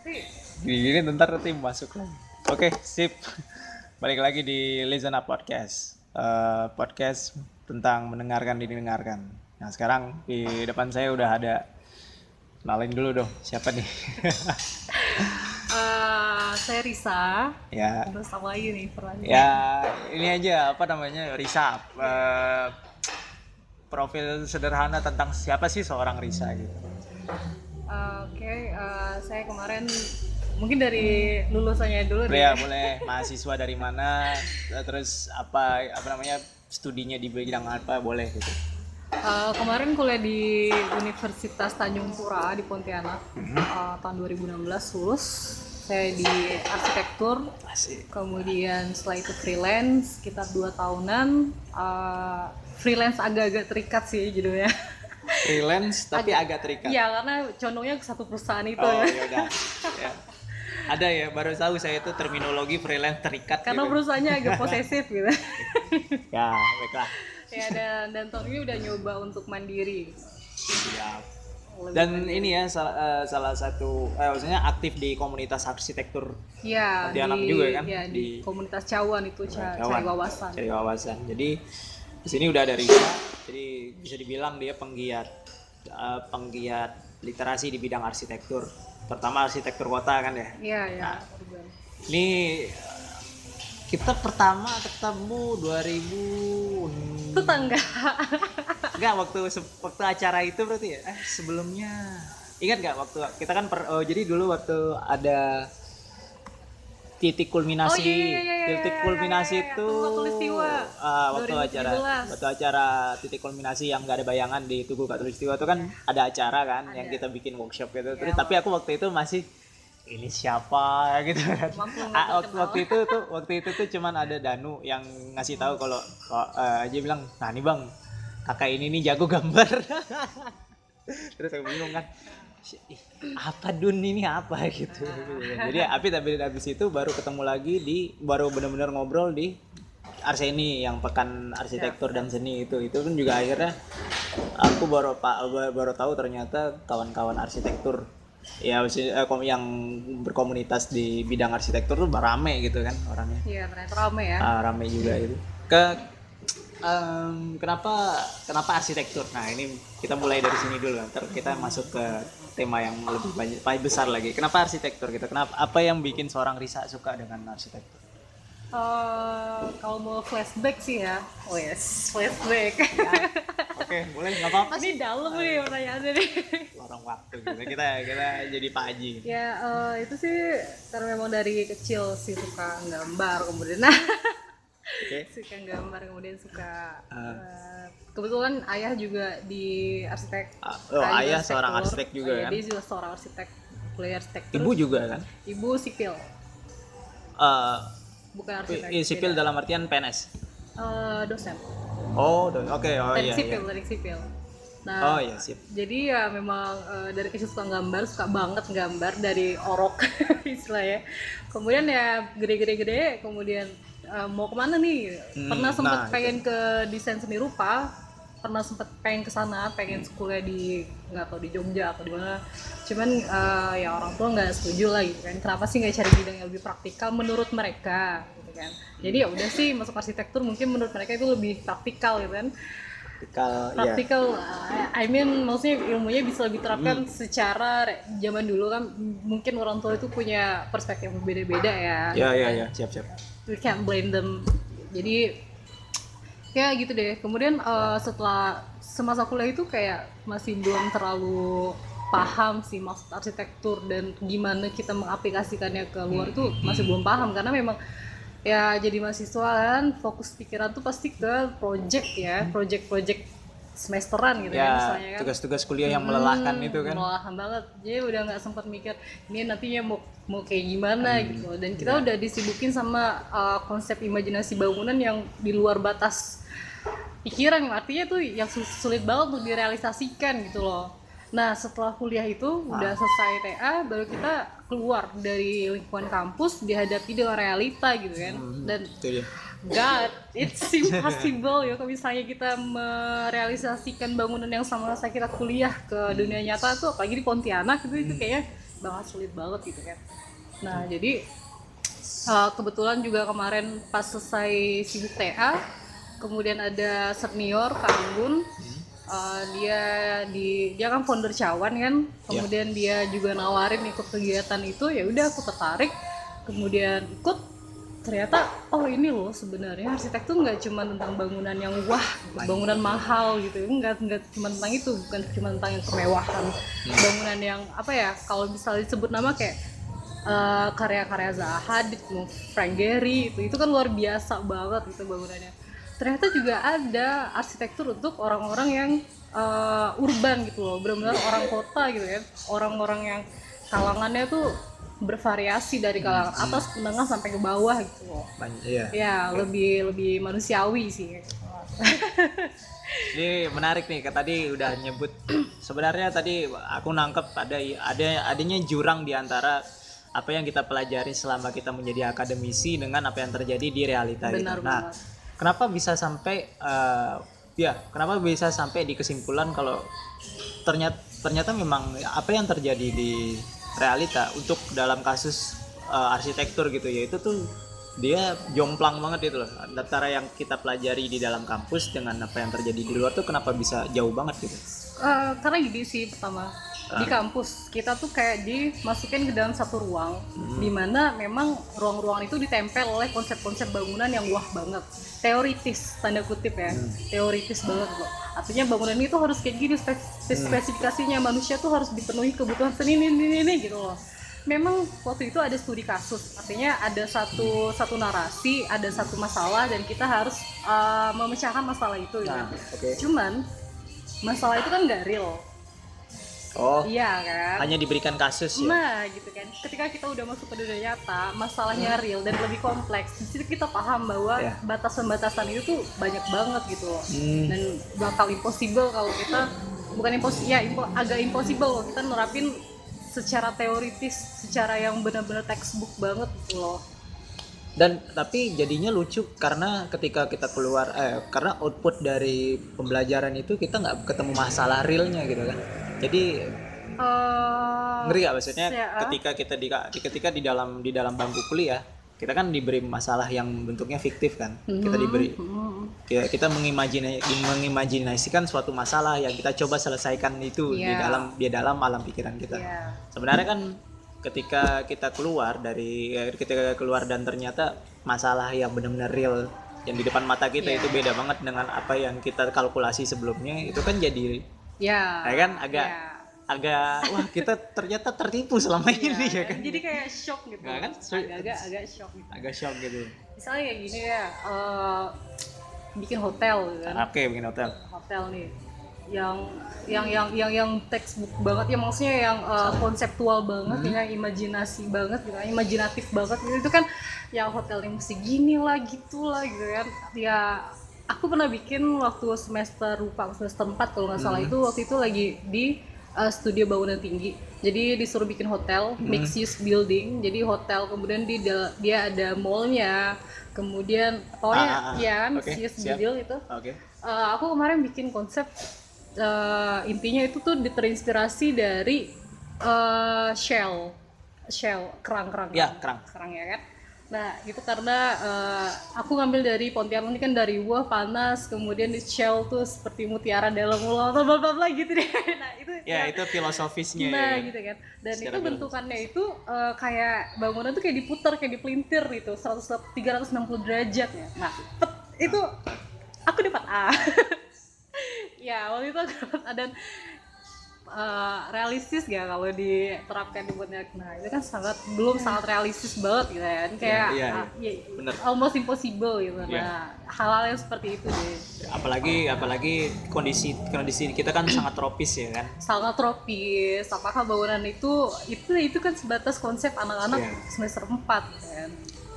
Gini ntar nanti masuk lagi. Oke, sip. Balik lagi di Listen Up Podcast. Eh, podcast tentang mendengarkan didengarkan. Nah, sekarang di depan saya udah ada kenalin dulu dong. Siapa nih? Eh, saya Risa. ya. Terus apa lagi nih perannya? Ya, ini aja apa namanya? Risa. Eh, profil sederhana tentang siapa sih seorang Risa gitu. Eh, Oke, eh, saya kemarin mungkin dari lulusannya dulu deh. Ya, boleh mahasiswa dari mana? Terus apa apa namanya? Studinya di bidang apa? Boleh gitu. Eh, kemarin kuliah di Universitas Tanjung Pura di Pontianak Mhm. eh, tahun 2016 lulus. Saya di arsitektur, Asik. kemudian setelah itu freelance sekitar dua tahunan. Eh, freelance agak-agak terikat sih judulnya. freelance tapi agak terikat. Iya, karena condongnya ke satu perusahaan itu Oh ya. ya udah. Ya. Ada ya baru tahu saya itu terminologi freelance terikat. Karena gitu. perusahaannya agak posesif gitu. Ya baiklah. ya dan dan ini udah nyoba untuk mandiri. Siap. Lebih Dan mandiri. ini ya salah, eh, salah satu, eh, maksudnya aktif di komunitas arsitektur ya di, juga kan? ya, di, Di- komunitas Cawan itu ca- Cawan. cari wawasan. cari wawasan. Jadi di sini udah ada Risa, jadi bisa dibilang dia penggiat eh, penggiat literasi di bidang arsitektur, terutama arsitektur kota kan ya. Iya ya. Nah. Ini kita pertama ketemu 2000 Tetangga. Enggak waktu waktu acara itu berarti ya? Eh sebelumnya ingat nggak waktu kita kan per, oh, jadi dulu waktu ada titik kulminasi Oh, iya, iya, iya, iya, titik iya, kulminasi iya, iya. itu ah, waktu 2017. acara waktu acara titik kulminasi yang nggak ada bayangan di Tugu Katulistiwa itu kan ada acara kan yang kita bikin workshop gitu. Terus tapi aku waktu itu masih ini siapa? gitu kan. Nggak Ah, waktu, waktu itu tuh waktu itu tuh cuman ada Danu yang ngasih tahu kalau eh, dia bilang nah nih bang kakak ini nih jago gambar. Terus aku bingung kan "Ih, apa dun ini apa gitu. Jadi Api tapi habis itu baru ketemu lagi di baru benar-benar ngobrol di Arseni yang pekan arsitektur dan seni itu. Itu kan juga akhirnya aku baru pak baru tahu ternyata kawan-kawan arsitektur ya eh, yang berkomunitas di bidang arsitektur tuh rame gitu kan orangnya. Iya ternyata rame ya. Ah, rame juga itu. Ke em, kenapa kenapa arsitektur? Nah ini kita mulai dari sini dulu ntar kita masuk ke tema yang lebih banyak paling besar lagi. Kenapa arsitektur gitu? Kenapa apa yang bikin seorang Risa suka dengan arsitektur? Eh, kalau mau flashback sih ya. Oh yes, flashback. oke boleh nggak apa-apa Ini dalam nih pertanyaannya nih. lorong waktu gitu. Kita kita jadi Pak Haji ya eh, itu sih karena memang dari kecil sih suka gambar kemudian nah oke. Suka gambar kemudian suka eh, kebetulan ayah juga di arsitek. Ah, oh, juga ayah seorang arsitek juga Iya, kan? dia juga seorang arsitek kuliah arsitektur ibu juga kan? Ibu sipil. Eh, bukan arsitek i- sipil dalam artian PNS Eh, dosen. Oh do- oke oh teknik iya sipil iya. teknik sipil. Nah oh iya sip. jadi ya memang eh, dari kecil suka gambar suka banget gambar dari orok istilahnya. Kemudian ya gede-gede-gede kemudian eh, mau ke mana nih? Hmm, pernah sempat nah, itu. pengen ke desain seni rupa? Pernah sempat pengen ke sana pengen sekolah di nggak tahu di Jogja atau di mana. Cuman eh, ya orang tua nggak setuju lah gitu kan. Kenapa sih nggak cari bidang yang lebih praktikal menurut mereka gitu kan? Jadi ya udah sih masuk arsitektur mungkin menurut mereka itu lebih praktikal gitu kan. Praktikal, iya. Praktikal uh, I mean maksudnya ilmunya bisa lebih terapkan secara re- zaman dulu kan. Mungkin orang tua itu punya perspektif yang berbeda-beda ya. Ya ya ya. Siap siap we can't blame them. Jadi ya gitu deh. Kemudian uh, setelah semasa kuliah itu kayak masih belum terlalu paham sih maksud arsitektur dan gimana kita mengaplikasikannya ke luar itu masih belum paham. Karena memang ya jadi mahasiswa kan fokus pikiran tuh pasti ke project ya project-project semesteran gitu kan ya misalnya kan. tugas-tugas kuliah yang melelahkan itu kan. melelahkan banget. Jadi udah nggak sempat mikir ini nantinya mau mau kayak gimana gitu. Dan kita udah disibukin sama uh, konsep imajinasi bangunan yang di luar batas pikiran. Artinya tuh yang sulit banget untuk direalisasikan gitu loh. Nah setelah kuliah itu udah selesai TA baru kita keluar dari lingkungan kampus dihadapi dengan realita gitu kan. Dan itu dia God, it's impossible ya kalau misalnya kita merealisasikan bangunan yang sama saat kita kuliah ke dunia nyata tuh apalagi di Pontianak itu itu kayaknya banget sulit banget gitu kan. Nah jadi uh, kebetulan juga kemarin pas selesai sibuk TA kemudian ada senior Kak Anggun Uh, dia di dia kan founder Cawan kan kemudian dia juga nawarin ikut kegiatan itu ya udah aku tertarik kemudian ikut ternyata oh ini loh sebenarnya. Arsitek tuh nggak cuma tentang bangunan yang wah bangunan mahal gitu. Nggak nggak cuma tentang itu bukan cuma tentang yang kemewahan. Bangunan yang apa ya kalau misalnya disebut nama kayak uh, karya-karya Zaha Hadid, Frank Gehry itu itu kan luar biasa banget itu bangunannya. Ternyata juga ada arsitektur untuk orang-orang yang uh, urban gitu loh. Benar-benar orang kota gitu ya. Orang-orang yang kalangannya tuh bervariasi dari kalangan atas menengah sampai ke bawah gitu loh. Banyak, iya. ya lebih lebih manusiawi sih. Ini menarik nih, tadi udah nyebut. Sebenarnya tadi aku nangkep ada ada adanya jurang di antara apa yang kita pelajari selama kita menjadi akademisi dengan apa yang terjadi di realita benar gitu. Nah, kenapa bisa sampai eh, ya kenapa bisa sampai di kesimpulan kalau ternyata ternyata memang apa yang terjadi di realita untuk dalam kasus eh, arsitektur gitu ya. Itu tuh dia jomplang banget itu loh. Antara yang kita pelajari di dalam kampus dengan apa yang terjadi di luar tuh kenapa bisa jauh banget gitu? Eh, karena gini sih pertama di kampus kita tuh kayak dimasukin ke dalam satu ruang di mana memang ruang-ruangan itu ditempel oleh konsep-konsep bangunan yang wah banget. Teoritis tanda kutip ya. Teoritis banget loh artinya bangunan itu harus kayak gini spes- spesifikasinya. Manusia tuh harus dipenuhi kebutuhan seni ini ini ini gitu loh. Memang waktu itu ada studi kasus. Artinya ada satu satu narasi ada satu masalah dan kita harus uh, memecahkan masalah itu gitu. Nah, oke. cuman masalah itu kan nggak real oh iya kan hanya diberikan kasus ya Nah, gitu kan. Ketika kita udah masuk ke dunia nyata, masalahnya real dan lebih kompleks. Di situ kita paham bahwa Ya. batasan-batasan itu tuh banyak banget gitu loh. Hmm. Dan bakal impossible kalau kita bukan impossible ya impo- agak impossible kalau kita nerapin secara teoritis, secara yang benar-benar textbook banget gitu loh. dan tapi jadinya lucu karena ketika kita keluar eh karena output dari pembelajaran itu kita nggak ketemu masalah realnya gitu kan jadi Eh, ngeri gak maksudnya ya, ketika kita di ketika di dalam di dalam bangku kuliah kita kan diberi masalah yang bentuknya fiktif kan kita diberi hmm, ya, kita mengimajina- mengimajinasikan suatu masalah yang kita coba selesaikan itu di Iya. dalam di dalam alam pikiran kita ya. sebenarnya kan ketika kita keluar dari ketika keluar dan ternyata masalah yang benar-benar real yang di depan mata kita Iya. itu beda banget dengan apa yang kita kalkulasi sebelumnya itu kan jadi Ya. ya kan? Agak ya. agak wah kita ternyata tertipu selama ini ya kan? Jadi kayak shock gitu. Nggak kan? Agak-agak agak shock gitu. agak shock gitu. Misalnya kayak gini ya eh, bikin hotel gitu kan. Oke bikin hotel. Hotel nih. Yang yang yang yang yang textbook banget ya maksudnya yang eh, konseptual banget yang imajinasi banget gitu kan. Imajinatif banget gitu. Itu kan yang hotelnya mesti gini lah gitu lah gitu kan. Ya aku pernah bikin waktu semester lupa semester 4 kalau nggak salah itu waktu itu lagi di eh, studio bangunan tinggi. Jadi disuruh bikin hotel mixed use building. Jadi hotel kemudian di dia ada mallnya. Kemudian Ah, ah. ya Oke, mixed use siap. building itu. Oke. Eh, aku kemarin bikin konsep eh, intinya itu tuh terinspirasi dari eh, shell. Shell kerang-kerang. Ya, kerang. kerang ya kan nah itu karena eh, aku ngambil dari Pontianak ini kan dari buah panas kemudian di shell tuh seperti mutiara dalam ulang bla bla bla gitu deh nah itu ya itu filosofisnya Nah ya. gitu kan. Dan Secara itu bentukannya itu eh, kayak bangunan tuh kayak diputar kayak dipelintir gitu 100 360 derajat ya. Nah, pet, itu aku dapat A. ya, waktu itu aku dapat A dan eh, realistis gak kalau diterapkan di Pontianak. Nah, itu kan sangat belum sangat realistis banget gitu kan. Kayak iya, ah, ya, bener. almost impossible gitu. Iya. Nah, hal-hal yang seperti itu deh. apalagi apalagi kondisi kondisi kita kan sangat tropis ya kan sangat tropis apakah bangunan itu itu itu kan sebatas konsep anak-anak Iya. semester 4 kan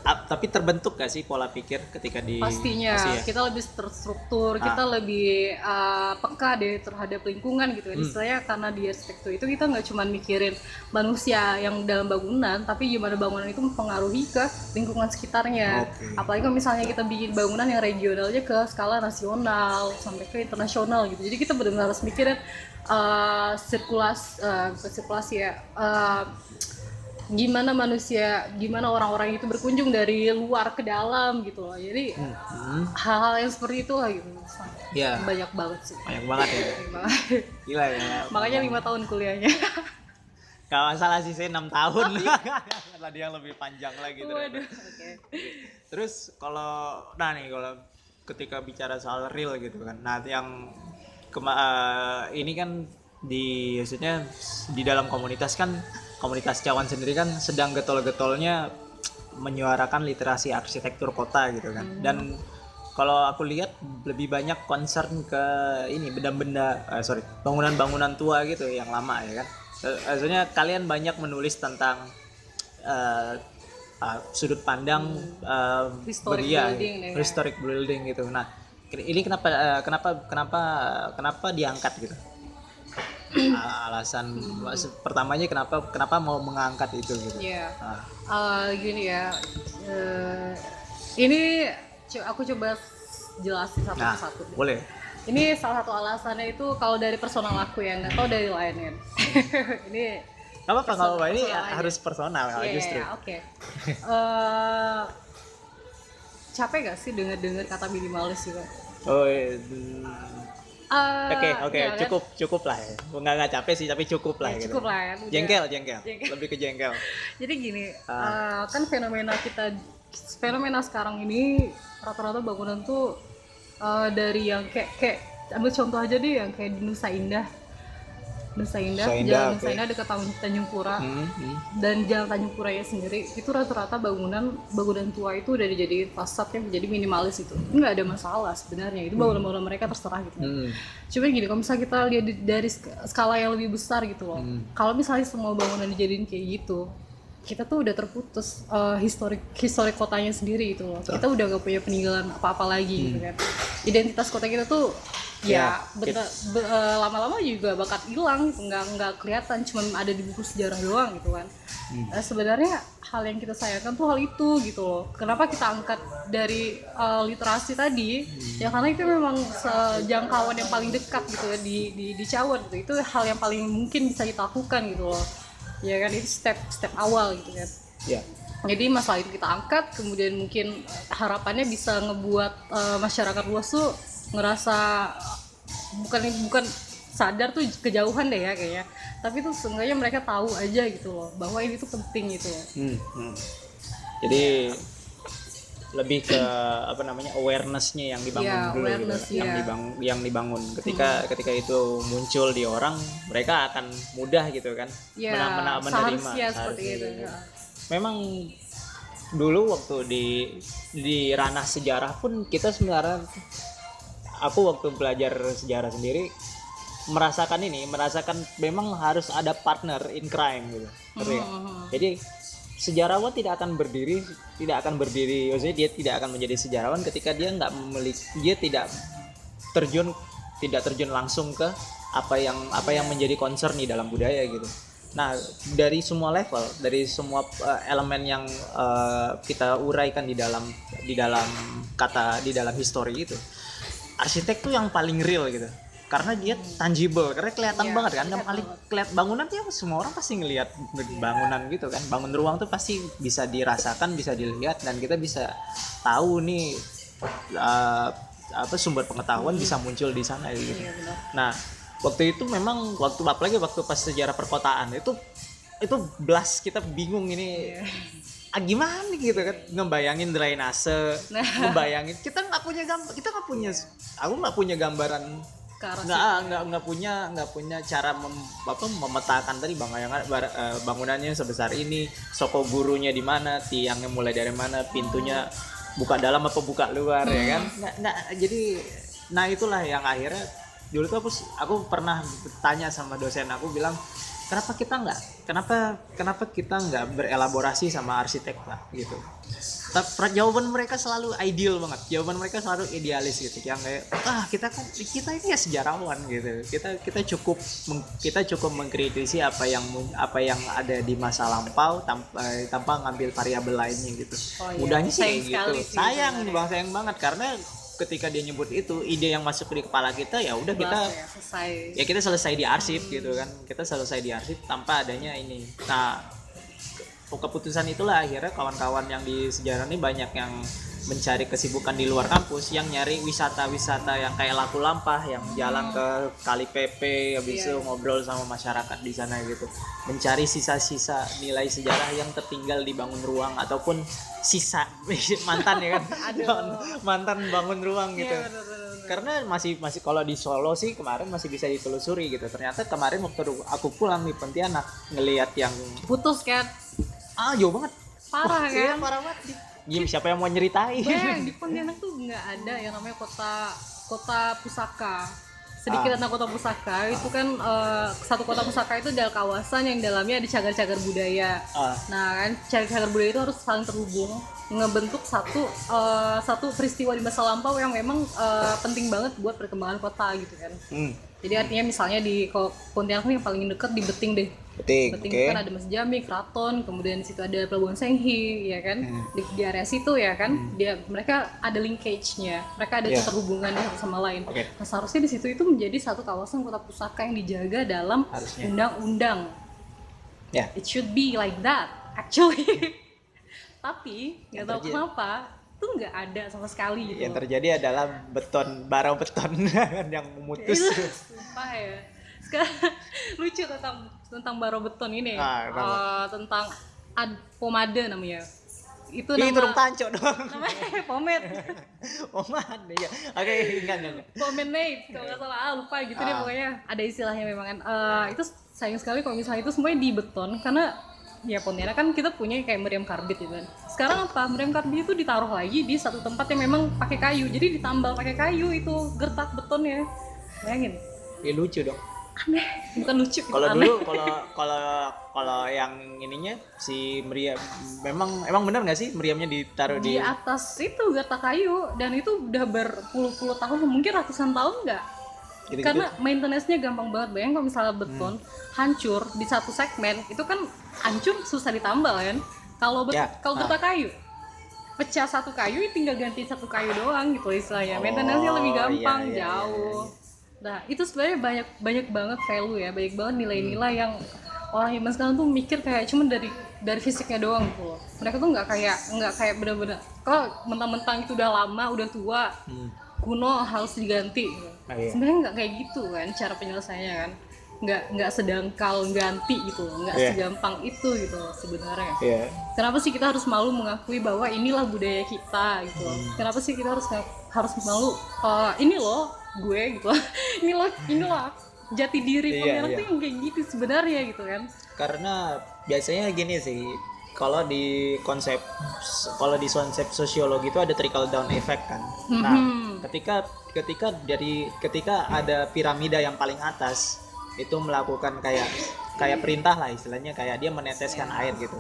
tapi terbentuk gak sih pola pikir ketika di pastinya pasti ya? kita lebih terstruktur Ah. kita lebih uh, peka deh terhadap lingkungan gitu Hmm. istilahnya karena di arsitektur itu kita nggak cuma mikirin manusia yang dalam bangunan tapi gimana bangunan itu mempengaruhi ke lingkungan sekitarnya Oke. apalagi kalau misalnya kita bikin bangunan yang regionalnya ke skala nasional sampai ke internasional gitu jadi kita benar-benar harus mikirin uh, sirkulasi uh, bukan sirkulasi ya uh, gimana manusia gimana orang-orang itu berkunjung dari luar ke dalam gitu loh. Jadi Hmm, hmm. hal-hal yang seperti itu lah gitu. Ya banyak banget sih. Banyak banget ya. Banyak banget. gila ya. Makanya lima tahun kuliahnya. Kalau salah sih saya enam tahun. Tadi yang lebih panjang lagi waduh oke. Terus kalau nah nih kalau ketika bicara soal real gitu kan. Nah, yang kema- eh, ini kan di maksudnya di dalam komunitas kan komunitas Cawan sendiri kan sedang getol-getolnya menyuarakan literasi arsitektur kota gitu kan. Dan kalau aku lihat lebih banyak concern ke ini benda-benda eh, sorry bangunan-bangunan tua gitu yang lama ya kan. Eh, Maksudnya kalian banyak menulis tentang eh, uh, sudut pandang uh, Historic beria, building deh, ya. historic building gitu. Nah, ini kenapa uh, kenapa kenapa kenapa diangkat gitu? Alasan pertamanya kenapa kenapa mau mengangkat itu gitu? Iya. Ah, Eh, gini ya eh, ini aku coba jelasin satu nah, persatu boleh. ini salah satu alasannya itu kalau dari personal aku ya nggak tahu dari lainnya ini Gak apa-apa, nggak apa-apa. Ini personal aja. harus personal Iya, justru. oke. Eh, capek gak sih denger-denger kata minimalis juga? Oh, iya, Eh, Oke, oke, ya kan? cukup, cukup lah ya. Nggak, nggak capek sih, tapi cukup lah Ya, gitu. cukup lah ya. udah. Jengkel, jengkel, Jengkel. lebih ke jengkel. Jadi gini, Ah. eh, kan fenomena kita, fenomena sekarang ini rata-rata bangunan tuh eh, dari yang kayak, kayak ambil contoh aja deh yang kayak di Nusa Indah, Nusa Indah, Nusa Indah, Jalan. Nusa Indah dekat Tanjung, Pura. Hmm, hmm. dan jalan Tanjung Puraya sendiri itu rata-rata bangunan bangunan tua itu udah dijadiin fasad yang menjadi minimalis itu nggak ada masalah sebenarnya itu bangunan-bangunan mereka terserah gitu Hmm. cuma gini kalau misalnya kita lihat dari sk- skala yang lebih besar gitu loh Hmm. kalau misalnya semua bangunan dijadiin kayak gitu kita tuh udah terputus eh, historik historik kotanya sendiri gitu loh kita udah gak punya peninggalan apa-apa lagi gitu kan identitas kota kita tuh Ya, ya, bener- be- eh, lama-lama juga bakal hilang nggak nggak kelihatan cuma ada di buku sejarah doang gitu kan. Eh, sebenarnya hal yang kita sayangkan tuh hal itu gitu loh. Kenapa kita angkat dari eh, literasi tadi? Ya karena itu memang sejangkauan yang paling dekat gitu ya di di di Cawan gitu. Itu hal yang paling mungkin bisa kita lakukan gitu loh. Ya kan itu step step awal gitu kan. Ya. jadi masalah itu kita angkat kemudian mungkin harapannya bisa ngebuat eh, masyarakat luas tuh ngerasa bukan bukan sadar tuh kejauhan deh ya kayaknya. Tapi tuh seenggaknya mereka tahu aja gitu loh bahwa ini tuh penting gitu loh Hmm, hmm. Jadi lebih ke apa namanya awarenessnya yang dibangun Iya, dulu gitu, awareness, yang dibangun yang dibangun. Ketika ketika itu muncul di orang mereka akan mudah gitu kan. Ya mena- mena- menerima seharusnya seperti itu gitu. ya. memang dulu waktu di di ranah sejarah pun kita sebenarnya aku waktu belajar sejarah sendiri merasakan ini merasakan memang harus ada partner in crime gitu ngerti? Mhm. jadi sejarawan tidak akan berdiri tidak akan berdiri maksudnya dia tidak akan menjadi sejarawan ketika dia nggak memiliki dia tidak terjun tidak terjun langsung ke apa yang apa yang menjadi concern di dalam budaya gitu nah dari semua level dari semua uh, elemen yang uh, kita uraikan di dalam di dalam kata di dalam histori itu arsitek tuh yang paling real gitu. Karena dia tangible karena kelihatan Iya, banget kan. Yang paling kelihat bangunan tuh semua orang pasti ngelihat bangunan gitu kan. Bangun ruang tuh pasti bisa dirasakan bisa dilihat dan kita bisa tahu nih uh, apa sumber pengetahuan bisa muncul di sana gitu. Iya, benar. nah waktu itu memang waktu apalagi waktu pas sejarah perkotaan itu itu blas kita bingung ini Iya. Ah, gimana gitu kan. Ngebayangin drainase Nah. ngebayangin. Kita nggak punya gambar kita nggak punya aku nggak punya gambaran nggak nggak nggak punya nggak punya cara mem, apa memetakan tadi bangunan eh, bangunannya sebesar ini soko gurunya di mana tiangnya mulai dari mana pintunya buka dalam apa buka luar ya kan? Nggak nggak jadi nah itulah yang akhirnya dulu tuh aku aku pernah tanya sama dosen aku bilang kenapa kita nggak kenapa kenapa kita nggak berelaborasi sama arsitek pak? Gitu. Tapi jawaban mereka selalu ideal banget. Jawaban mereka selalu idealis gitu. Yang kayak ah kita kan kita ini ya sejarawan gitu. Kita kita cukup meng- kita cukup mengkritisi apa yang apa yang ada di masa lampau tanpa tanpa ngambil variabel lainnya gitu. Oh iya, mudahnya sih sayang sekali gitu. sih sayang sebenarnya. bang sayang banget. Karena ketika dia nyebut itu ide yang masuk di kepala kita ya udah kita ya, selesai. ya kita selesai di arsip gitu kan. Kita selesai di arsip tanpa adanya ini. Nah ke- keputusan itulah akhirnya kawan-kawan yang di sejarah ini banyak yang mencari kesibukan di luar kampus yang nyari wisata-wisata yang kayak laku lampah yang jalan ke kali PP habis Iya. itu ngobrol sama masyarakat di sana gitu. Mencari sisa-sisa nilai sejarah yang tertinggal di bangun ruang ataupun sisa mantan ya kan? Mantan bangun ruang gitu. Iya, bener-bener. karena masih masih kalau di Solo sih kemarin masih bisa ditelusuri gitu. Ternyata kemarin waktu aku pulang di Pontianak ngelihat yang putus kan? Ah jauh banget. Parah Iya, kan? parah banget Gim, siapa yang mau nyeritain? Bayang, di Pontianak tuh nggak ada yang namanya kota kota pusaka. Sedikit Ah. tentang kota pusaka itu kan eh, satu kota pusaka itu adalah kawasan yang dalamnya ada cagar-cagar budaya. Ah, nah kan cagar-cagar budaya itu harus saling terhubung ngebentuk satu eh, satu peristiwa di masa lampau yang memang eh, penting banget buat perkembangan kota gitu kan. Hmm, jadi artinya misalnya di kalau Pontianak yang paling deket di Beting deh beting Beting oke itu kan ada Mas Jami, Keraton, kemudian di situ ada Pelabuhan Senghi, ya kan? Di, di area situ ya kan, dia mereka ada linkage-nya, mereka ada Iya. keterhubungan satu sama lain. Oke. Nah, seharusnya di situ itu menjadi satu kawasan kota pusaka yang dijaga dalam undang-undang. ya It should be like that, actually. Tapi nggak tahu kenapa tuh nggak ada sama sekali gitu. yang terjadi adalah beton bara beton yang memutus Itu sumpah ya. Sekarang lucu tentang tentang baro beton ini. Ah? Eh, tentang ad, pomade namanya. Itu Ih, nama tanco dong namanya pomade. mana ya oke enggak enggak enggak. Pomade kalau nggak salah ah, lupa gitu deh Ah. pokoknya ada istilahnya memang kan. Eh, itu sayang sekali kalau misalnya itu semuanya di beton karena ya Pontianak kan kita punya kayak meriam karbit gitu kan. Sekarang apa? Meriam karbit itu ditaruh lagi di satu tempat yang memang pakai kayu. Jadi ditambal pakai kayu itu gertak betonnya. Bayangin. ya lucu dong Aneh, bukan lucu. kalau dulu kalau kalau kalau yang ininya si meriam memang emang benar nggak sih meriamnya ditaruh di di atas itu gertak kayu dan itu udah berpuluh-puluh tahun mungkin ratusan tahun nggak gitu-gitu? karena maintenance-nya gampang banget bayang kalau misalnya beton Hmm. hancur di satu segmen itu kan hancur susah ditambal kan kalau bet- Ya, kalau ah. gertak kayu pecah satu kayu tinggal ganti satu kayu doang gitu istilahnya Oh, maintenance-nya lebih iya, gampang iya, iya, jauh nah itu sebenarnya banyak banyak banget value ya banyak banget nilai-nilai Hmm. yang orang zaman sekarang tuh mikir kayak cuman dari dari fisiknya doang gitu loh. mereka tuh nggak kayak nggak kayak bener-bener kalau mentang-mentang itu udah lama udah tua Hmm. kuno harus diganti gitu. Ah, iya. sebenarnya nggak kayak gitu kan cara penyelesaiannya kan nggak nggak sedangkal ganti gitu nggak Iya. segampang itu gitu loh sebenarnya Iya. kenapa sih kita harus malu mengakui bahwa inilah budaya kita gitu. Hmm. kenapa sih kita harus harus malu "Eh, ini loh gue gitu ini loh ini loh jati diri Iya, Pontianak iya. tuh yang kayak gitu sebenarnya gitu kan karena biasanya gini sih kalau di konsep kalau di konsep sosiologi itu ada trickle down effect kan nah Mhm. ketika ketika dari ketika ada piramida yang paling atas itu melakukan kayak kayak perintah lah istilahnya kayak dia meneteskan air gitu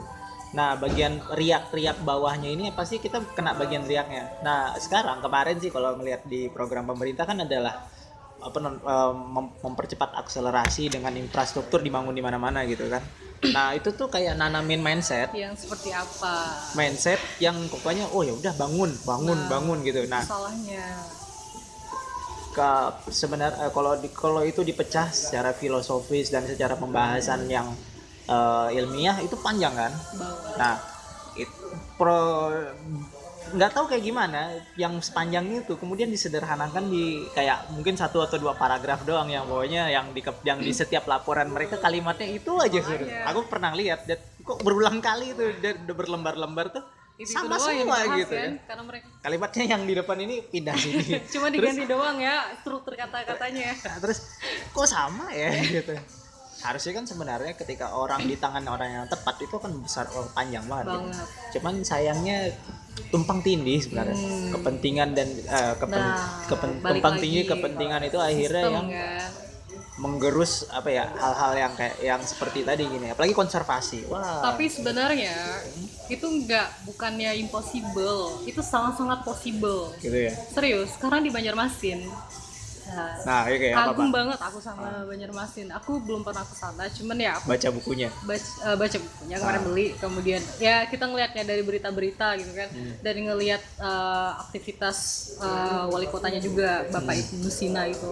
nah bagian riak-riak bawahnya ini pasti kita kena bagian riaknya. Nah sekarang kemarin sih kalau melihat di program pemerintah kan adalah apa eh, mempercepat akselerasi dengan infrastruktur dibangun di mana-mana gitu kan. Nah itu tuh kayak nanamin mindset. Yang seperti apa? Mindset yang pokoknya oh ya udah bangun bangun Nah. bangun gitu. Nah salahnya ke sebenarnya kalau di kalau itu dipecah secara filosofis dan secara pembahasan yang eh, ilmiah itu panjang kan? Nah itu pro nggak tahu kayak gimana yang sepanjang itu. Kemudian disederhanakan di kayak mungkin satu atau dua paragraf doang yang pokoknya yang di yang di setiap laporan mereka kalimatnya itu aja Makanya. aku pernah lihat dan kok berulang kali itu dan udah berlembar-lembar tuh. Itu, sama yang semua dibahas gitu kan kan? Karena mereka kalimatnya yang di depan ini pindah sini cuma Terus- diganti doang ya struktur kata-katanya. Nah, terus kok sama ya gitu harusnya kan sebenarnya ketika orang di tangan orang yang tepat itu kan besar oh, panjang banget, gitu. banget. Cuman sayangnya tumpang tindih sebenarnya. Hmm. kepentingan dan eh, kepen, Nah, kepen- tumpang tinggi kepentingan itu akhirnya Sistem, yang kan. menggerus apa ya hal-hal yang kayak yang seperti tadi gini. Apalagi konservasi. Wah. Tapi sebenarnya itu nggak bukannya impossible. Itu sangat-sangat possible. Gitu ya. Serius sekarang di Banjarmasin nah, ya kayak apa kagum banget aku sama Banjarmasin aku belum pernah ke sana cuman ya aku baca bukunya baca, eh, baca bukunya kemarin Ah. beli kemudian ya kita ngelihatnya dari berita-berita gitu kan Hmm. dari ngelihat eh, aktivitas eh, wali kotanya juga bapak Hmm. Ibnu Sina itu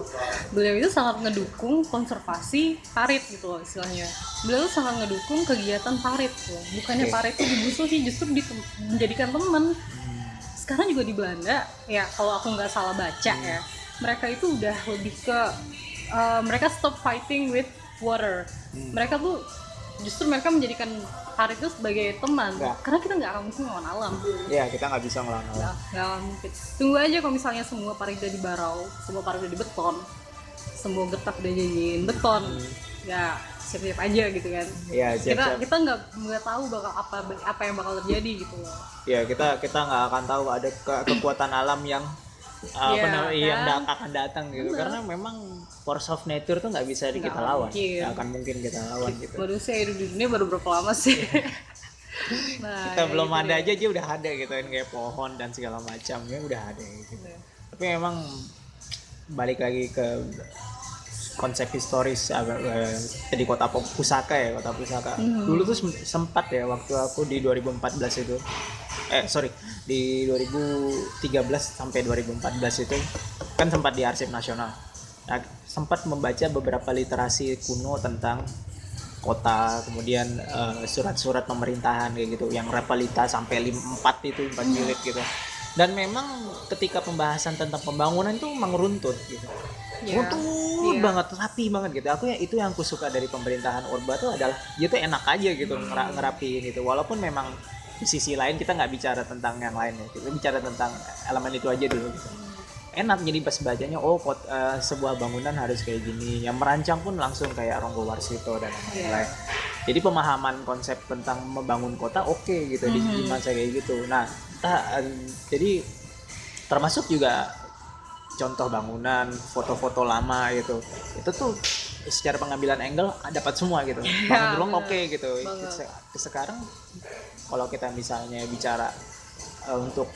beliau itu sangat ngedukung konservasi parit gitu loh istilahnya beliau sangat ngedukung kegiatan parit tuh bukannya Oke. parit itu dimusuhi justru di- menjadikan teman Hmm. sekarang juga di Belanda ya kalau aku nggak salah baca Hmm. ya mereka itu udah lebih ke uh, mereka stop fighting with water. Hmm. mereka tuh justru mereka menjadikan parit itu sebagai teman. Ya. karena kita nggak akan mungkin melawan alam. Ya kita nggak bisa ngelawan alam. Nggak nggak mungkin. Tunggu aja kalau misalnya semua parit udah dibarau semua parit udah dibeton semua getah udah jadiin beton. Ya siap-siap aja gitu kan. Ya kita siap-siap. kita nggak nggak tahu bakal apa apa yang bakal terjadi gitu. Loh ya kita kita nggak akan tahu ada ke- kekuatan alam yang uh, Iya, benar- yang da- akan datang gitu. Karena memang force of nature tuh nggak bisa kita Nggak lawan nggak akan mungkin kita lawan gitu. Manusia hidup di dunia baru berapa lama sih? Nah kita kayak belum gitu ada deh. aja aja udah ada gitu kan kayak pohon dan segala macam ya udah ada gitu. Iya. tapi memang balik lagi ke konsep historis apa, eh, di kota pusaka ya kota pusaka. Hmm. dulu tuh sem- sempat ya waktu aku di 2014 itu eh sorry di 2013 sampai 2014 itu kan sempat di arsip nasional Nah, sempat membaca beberapa literasi kuno tentang kota kemudian eh, surat-surat pemerintahan kayak gitu yang repelita sampai lim- empat itu empat jilid gitu dan memang ketika pembahasan tentang pembangunan itu memang runtut gitu Iya. runtut Iya. banget rapi banget gitu aku ya itu yang aku suka dari pemerintahan Orba tuh adalah dia tuh enak aja gitu Hmm. ngera- ngerapiin itu walaupun memang sisi lain kita nggak bicara tentang yang lainnya kita bicara tentang elemen itu aja dulu gitu. enak jadi pas bacanya oh kot- eh, sebuah bangunan harus kayak gini yang merancang pun langsung kayak Ronggo Warsito dan Iya. lain-lain jadi pemahaman konsep tentang membangun kota oke gitu di, di Mhm. masa kayak gitu nah kita, eh, jadi termasuk juga contoh bangunan foto-foto lama gitu itu tuh secara pengambilan angle dapat semua gitu bangun Ya, ruang bener. oke gitu Banget. Se- sekarang kalau kita misalnya bicara eh, untuk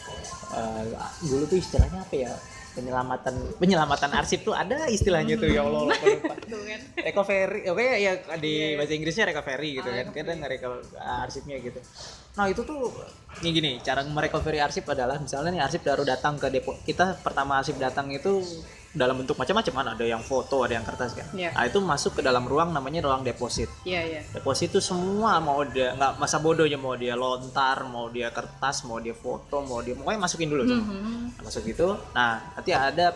eh, dulu tuh istilahnya apa ya? Penyelamatan penyelamatan arsip tuh ada istilahnya tuh ya Allah kan. recovery oke ya di Iya. bahasa Inggrisnya recovery gitu Ah, kan. Kita nge arsipnya gitu. Nah itu tuh ini gini cara merecovery arsip adalah misalnya nih arsip baru datang ke depo kita pertama arsip datang itu dalam bentuk macam-macam kan. Ada yang foto ada yang kertas kan. Iya. nah itu masuk ke dalam ruang namanya ruang deposit. Iya iya. Deposit itu semua mau dia nggak masa bodohnya mau dia lontar mau dia kertas mau dia foto mau dia pokoknya masukin dulu semua Mhm. Nah, masuk itu nah nanti ada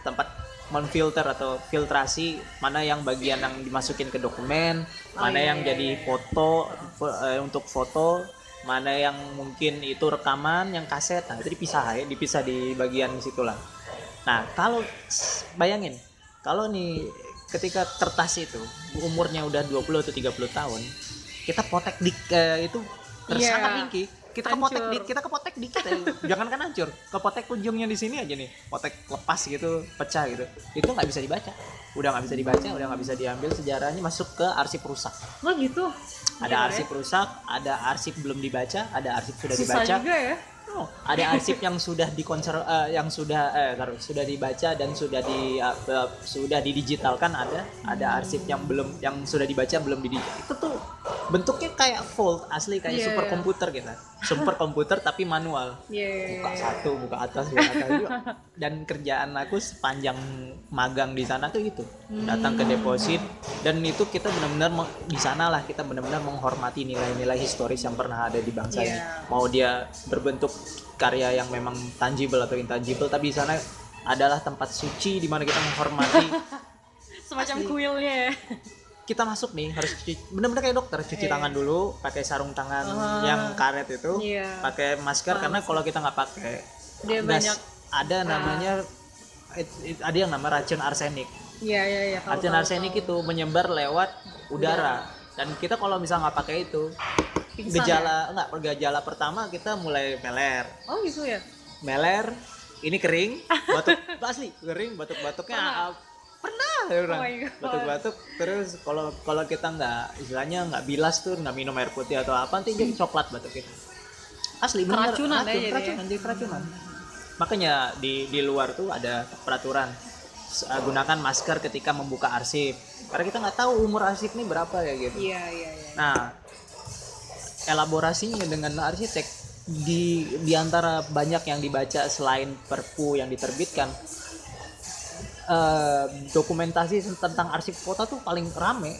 tempat menfilter atau filtrasi mana yang bagian yang dimasukin ke dokumen Oh, mana iya, yang iya, jadi iya. foto fo- eh, untuk foto mana yang mungkin itu rekaman yang kaset. Nah itu dipisah ya dipisah di bagian situlah nah kalau bayangin kalau nih ketika kertas itu umurnya udah 20 atau 30 tahun kita potek dik eh, itu terus Iya. sangat tinggi. Kita kepotek dik kita kepotek dikit ya jangan kan hancur kepotek ujungnya di sini aja nih. Potek lepas gitu pecah gitu. Itu nggak bisa dibaca. Udah nggak bisa dibaca udah nggak bisa diambil sejarahnya masuk ke arsip rusak. Oh gitu? Ada Gila arsip rusak ada arsip belum dibaca ada arsip sudah ya. susah dibaca. juga ya Oh, ada arsip yang sudah dikonser eh, yang sudah eh taruh, sudah dibaca dan sudah di eh, sudah didigitalkan ada ada arsip yang belum yang sudah dibaca belum di itu tuh bentuknya kayak fold asli kayak Iya, super iya. komputer super komputer tapi manual. Iya, buka satu buka atas buka atas juga. dan kerjaan aku sepanjang magang di sana tuh itu. Datang ke deposit dan itu kita benar-benar di sana lah kita benar-benar menghormati nilai-nilai historis yang pernah ada di bangsa ini. Iya. mau dia berbentuk karya yang memang tangible atau intangible tapi di sana adalah tempat suci di mana kita menghormati semacam kuilnya ya kita masuk nih harus cuci bener-bener kayak dokter cuci Iya. tangan dulu pakai sarung tangan Ah. yang karet itu Iya. pakai masker karena kalau kita nggak pakai Dia banyak- ada namanya it- it- ada yang nama racun arsenik iya iya iya tahu, racun tahu, arsenik tahu. itu menyebar lewat udara dan kita kalau misalnya nggak pakai itu Pingsan gejala enggak gejala pertama kita mulai meler ya? oh gitu ya meler ini kering batuk asli kering batuk-batuknya Pernah? Ah, pernah ya orang. Oh batuk-batuk terus kalau kalau kita nggak istilahnya nggak bilas tuh nggak minum air putih atau apa nanti jadi coklat batuk kita. Asli bener Keracunan ya racun, ya? keracunan jadi keracunan. Makanya di di luar tuh ada peraturan uh, gunakan masker ketika membuka arsip. Karena kita nggak tahu umur arsip ini berapa ya gitu. Iya iya iya. Nah elaborasinya dengan arsitek di di antara banyak yang dibaca selain perpu yang diterbitkan eh, dokumentasi tentang arsip kota tuh paling rame.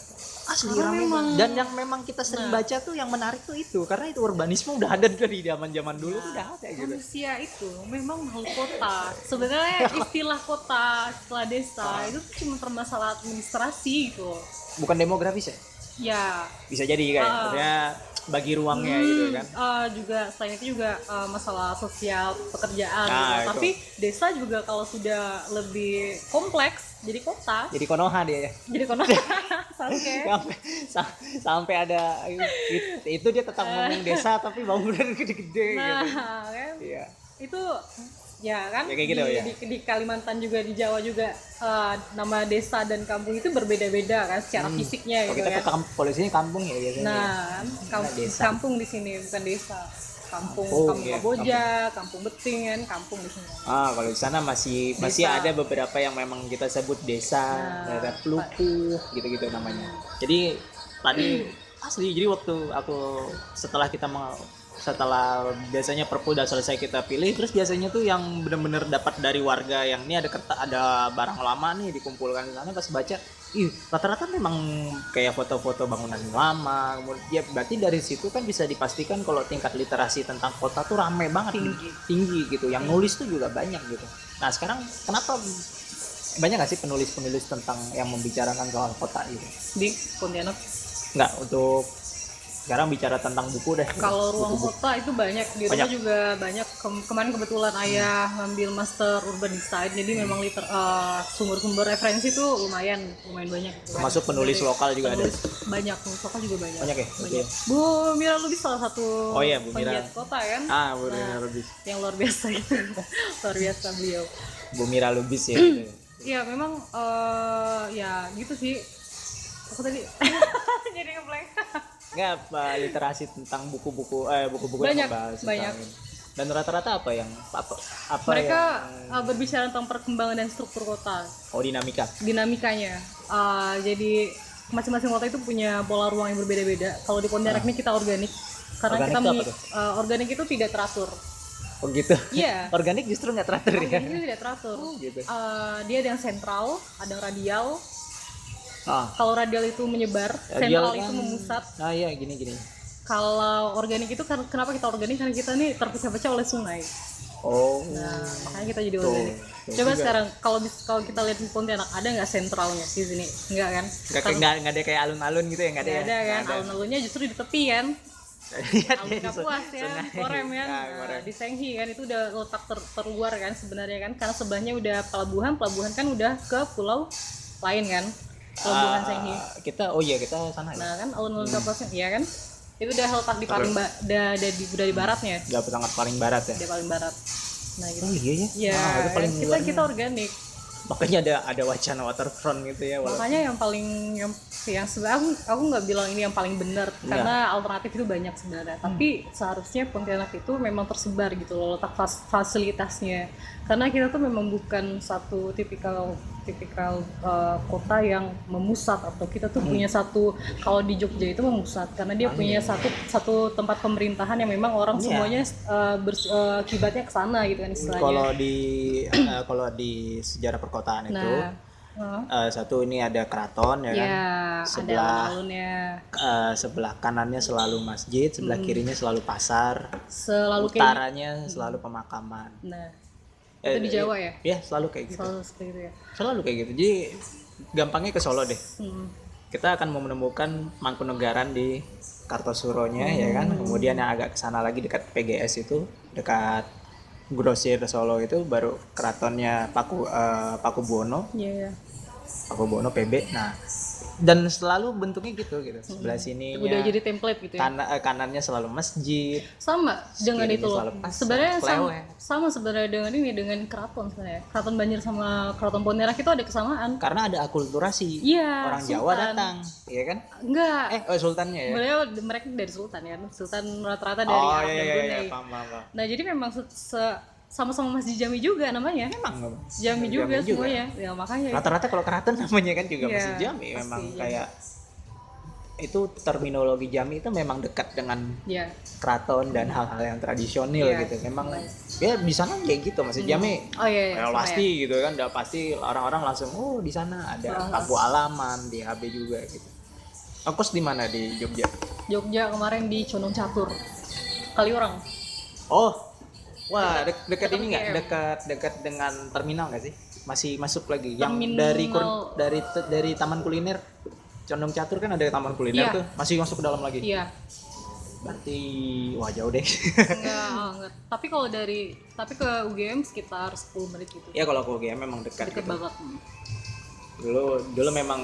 Asli Karena rame memang- dan yang memang kita sering Nah. baca tuh yang menarik tuh itu karena itu urbanisme udah ada dari zaman zaman dulu tuh udah ada gitu. Manusia itu memang makhluk kota. Sebenarnya istilah kota istilah desa Ah. itu cuma permasalahan administrasi gitu. Bukan demografis ya? Ya. Bisa jadi kan Ah. Bagi ruangnya gitu kan? eh, juga selain itu juga eh, masalah sosial pekerjaan Nah, gitu. itu. tapi desa juga kalau sudah lebih kompleks jadi kota. Jadi konoha dia ya? Jadi kota sampai. Sampai sa- sampai ada it- itu dia tetap ngomong desa tapi bangunan gede-gede nah gitu. kan? Iya. Itu ya kan Ya, kayak gitu, di, ya. di, di Kalimantan juga di Jawa juga eh, nama desa dan kampung itu berbeda-beda kan secara fisiknya kalau gitu kita kan ke kamp- polisinya kampung ya biasanya nah kam- Nah, desa. kampung di sini bukan desa kampung Kampung, kampung ya, Kamboja kampung Beting kan kampung di sini Ah, kalau di sana masih masih Desa. ada beberapa yang memang kita sebut desa, Nah, daerah pelupuh gitu-gitu namanya. Jadi tadi asli jadi waktu aku setelah kita setelah biasanya perpu udah selesai kita pilih terus biasanya tuh yang bener-bener dapat dari warga yang ini ada kertas ada barang lama nih dikumpulkan di sana pas baca ih rata-rata memang kayak foto-foto bangunan lama. Kemudian ya berarti dari situ kan bisa dipastikan kalau tingkat literasi tentang kota tuh rame banget Tinggi. tinggi gitu. Yang nulis tuh juga banyak gitu. Nah sekarang kenapa banyak gak sih penulis-penulis tentang yang membicarakan soal kota itu? Di Pontianak? Nggak untuk sekarang bicara tentang buku deh kalau ruang Buku-buku. kota itu banyak di rumah Banyak. juga banyak Kem- kemarin kebetulan ayah ngambil master urban design jadi memang liter eh, sumber-sumber referensi tuh lumayan lumayan banyak gitu kan. termasuk penulis Dari- lokal juga ada penulis banyak penulis lokal juga banyak Banyak ya? banyak Bu Mira Lubis salah satu Oh iya, Bu Mira. penggiat kota kan ah Bu Mira Nah. Lubis yang luar biasa gitu luar biasa beliau Bu Mira Lubis ya gitu. Iya memang eh, ya gitu sih aku tadi jadi ngeblank nggak apa literasi tentang buku-buku eh buku-buku yang Banyak, membahas tentang banyak. dan rata-rata apa yang apa apa mereka yang eh, berbicara tentang perkembangan dan struktur kota. Oh dinamika. Dinamikanya. Uh, jadi masing-masing kota itu punya pola ruang yang berbeda-beda. Kalau di Pontianak ini kita organik. Karena Ah. Organik kita itu apa mengi- tuh? uh, organik itu tidak teratur. Oh gitu? Iya. Organik justru nggak teratur ya? Organik itu tidak teratur. Oh gitu. Uh, dia ada yang sentral ada yang radial ah. Kalau radial itu menyebar Radial. sentral kan- itu memusat. Ah iya gini gini. Kalau organik itu kan kenapa kita organik? Karena kita nih terpecah-pecah oleh sungai. Oh. Nah makanya kita jadi Tuh, organik. tuh coba juga. sekarang kalau kalau kita lihat di Pontianak ada nggak sentralnya di sini? Enggak kan? Nggak kayak nggak nggak ada kayak alun-alun gitu ya nggak ada Nggak ya? ada kan? Nggak alun-alunnya justru di tepi kan? Iya, alun di kapuas ya sungai. korem ya Nah, Nah, korem. di Senghi kan? Itu udah letak ter- terluar kan sebenarnya kan? Karena sebelahnya udah pelabuhan pelabuhan kan udah ke pulau lain kan pelabuhan Ah, Senghi. kita oh iya kita sana ya? Nah kan alun-alun kapuasnya iya kan? Itu udah letak di paling ba- udah, udah di udah di baratnya. Nggak sangat paling barat ya? Udah paling barat. Nah gitu. Oh iya ya? Ya Ah, itu paling kita luarnya. kita organik. Makanya ada ada wacana waterfront gitu ya walaupun makanya yang paling yang yang sebenarnya aku aku nggak bilang ini yang paling benar Iya. karena alternatif itu banyak sebenarnya. Tapi seharusnya Pontianak itu memang tersebar gitu loh letak fas- fasilitasnya. Karena kita tuh memang bukan satu tipikal tipikal uh, kota yang memusat atau kita tuh punya satu kalau di Jogja itu memusat karena dia punya satu satu tempat pemerintahan yang memang orang Iya. semuanya uh, bers- uh, kibatnya ke sana gitu kan istilahnya. Kalau di eh, kalau di sejarah perkotaan itu nah uh, eh, satu ini ada keraton ya kan? ya ada Sebelah- Eh, sebelah kanannya selalu masjid sebelah kirinya selalu pasar selalu kayak utaranya selalu pemakaman. Nah Eh, itu di Jawa ya? ya selalu kayak gitu. Selalu seperti itu ya? Selalu kayak gitu. Jadi gampangnya ke Solo deh. Hmm. kita akan mau menemukan Mangkunegaran di Kartosuronya ya kan? Kemudian yang agak ke sana lagi dekat PGS itu dekat Grosir Solo itu baru keratonnya Paku eh, Paku Buwono Iya, iya. Paku Buwono PB nah dan selalu bentuknya gitu gitu. Sebelah sini udah jadi template gitu ya? kan, eh, kanannya selalu masjid sama dengan itu loh. sebenarnya sama, sama sebenarnya dengan ini dengan keraton sebenarnya. Keraton Banjar sama keraton Pontianak itu ada kesamaan. Karena ada akulturasi. Iya orang Jawa Sultan. datang iya kan? Enggak. Eh oh sultannya ya? Sebenarnya mereka dari sultan ya. Sultan rata-rata dari oh Arab iya dan iya iya paham paham. nah jadi memang se- se- sama-sama masjid Jami juga namanya emang nggak? Jami juga Jami juga. semuanya ya makanya rata-rata kalau keraton namanya kan juga Iya, masih jami pasti, memang iya. kayak itu terminologi jami itu memang dekat dengan ya keraton dan hal-hal yang tradisional Iya. gitu memang ya di sana kayak gitu masih jami oh iya, iya ya, pasti gitu kan udah pasti orang-orang langsung oh di sana ada Oh. kampung alaman di HB juga gitu Aku di mana di Jogja? ya. Jogja kemarin di Condong Catur kali orang Oh, wah dek- dekat Dekat ini nggak? Dekat dekat dengan terminal nggak sih? Masih masuk lagi? Yang Terminal- dari kur- dari dari taman kuliner Condong Catur kan ada taman kuliner Iya. tuh, masih masuk ke dalam lagi. iya Berarti wah jauh deh. enggak, oh, enggak. tapi kalau dari tapi ke UGM sekitar 10 menit gitu ya kalau ke UGM memang dekat deket gitu. banget Dulu dulu memang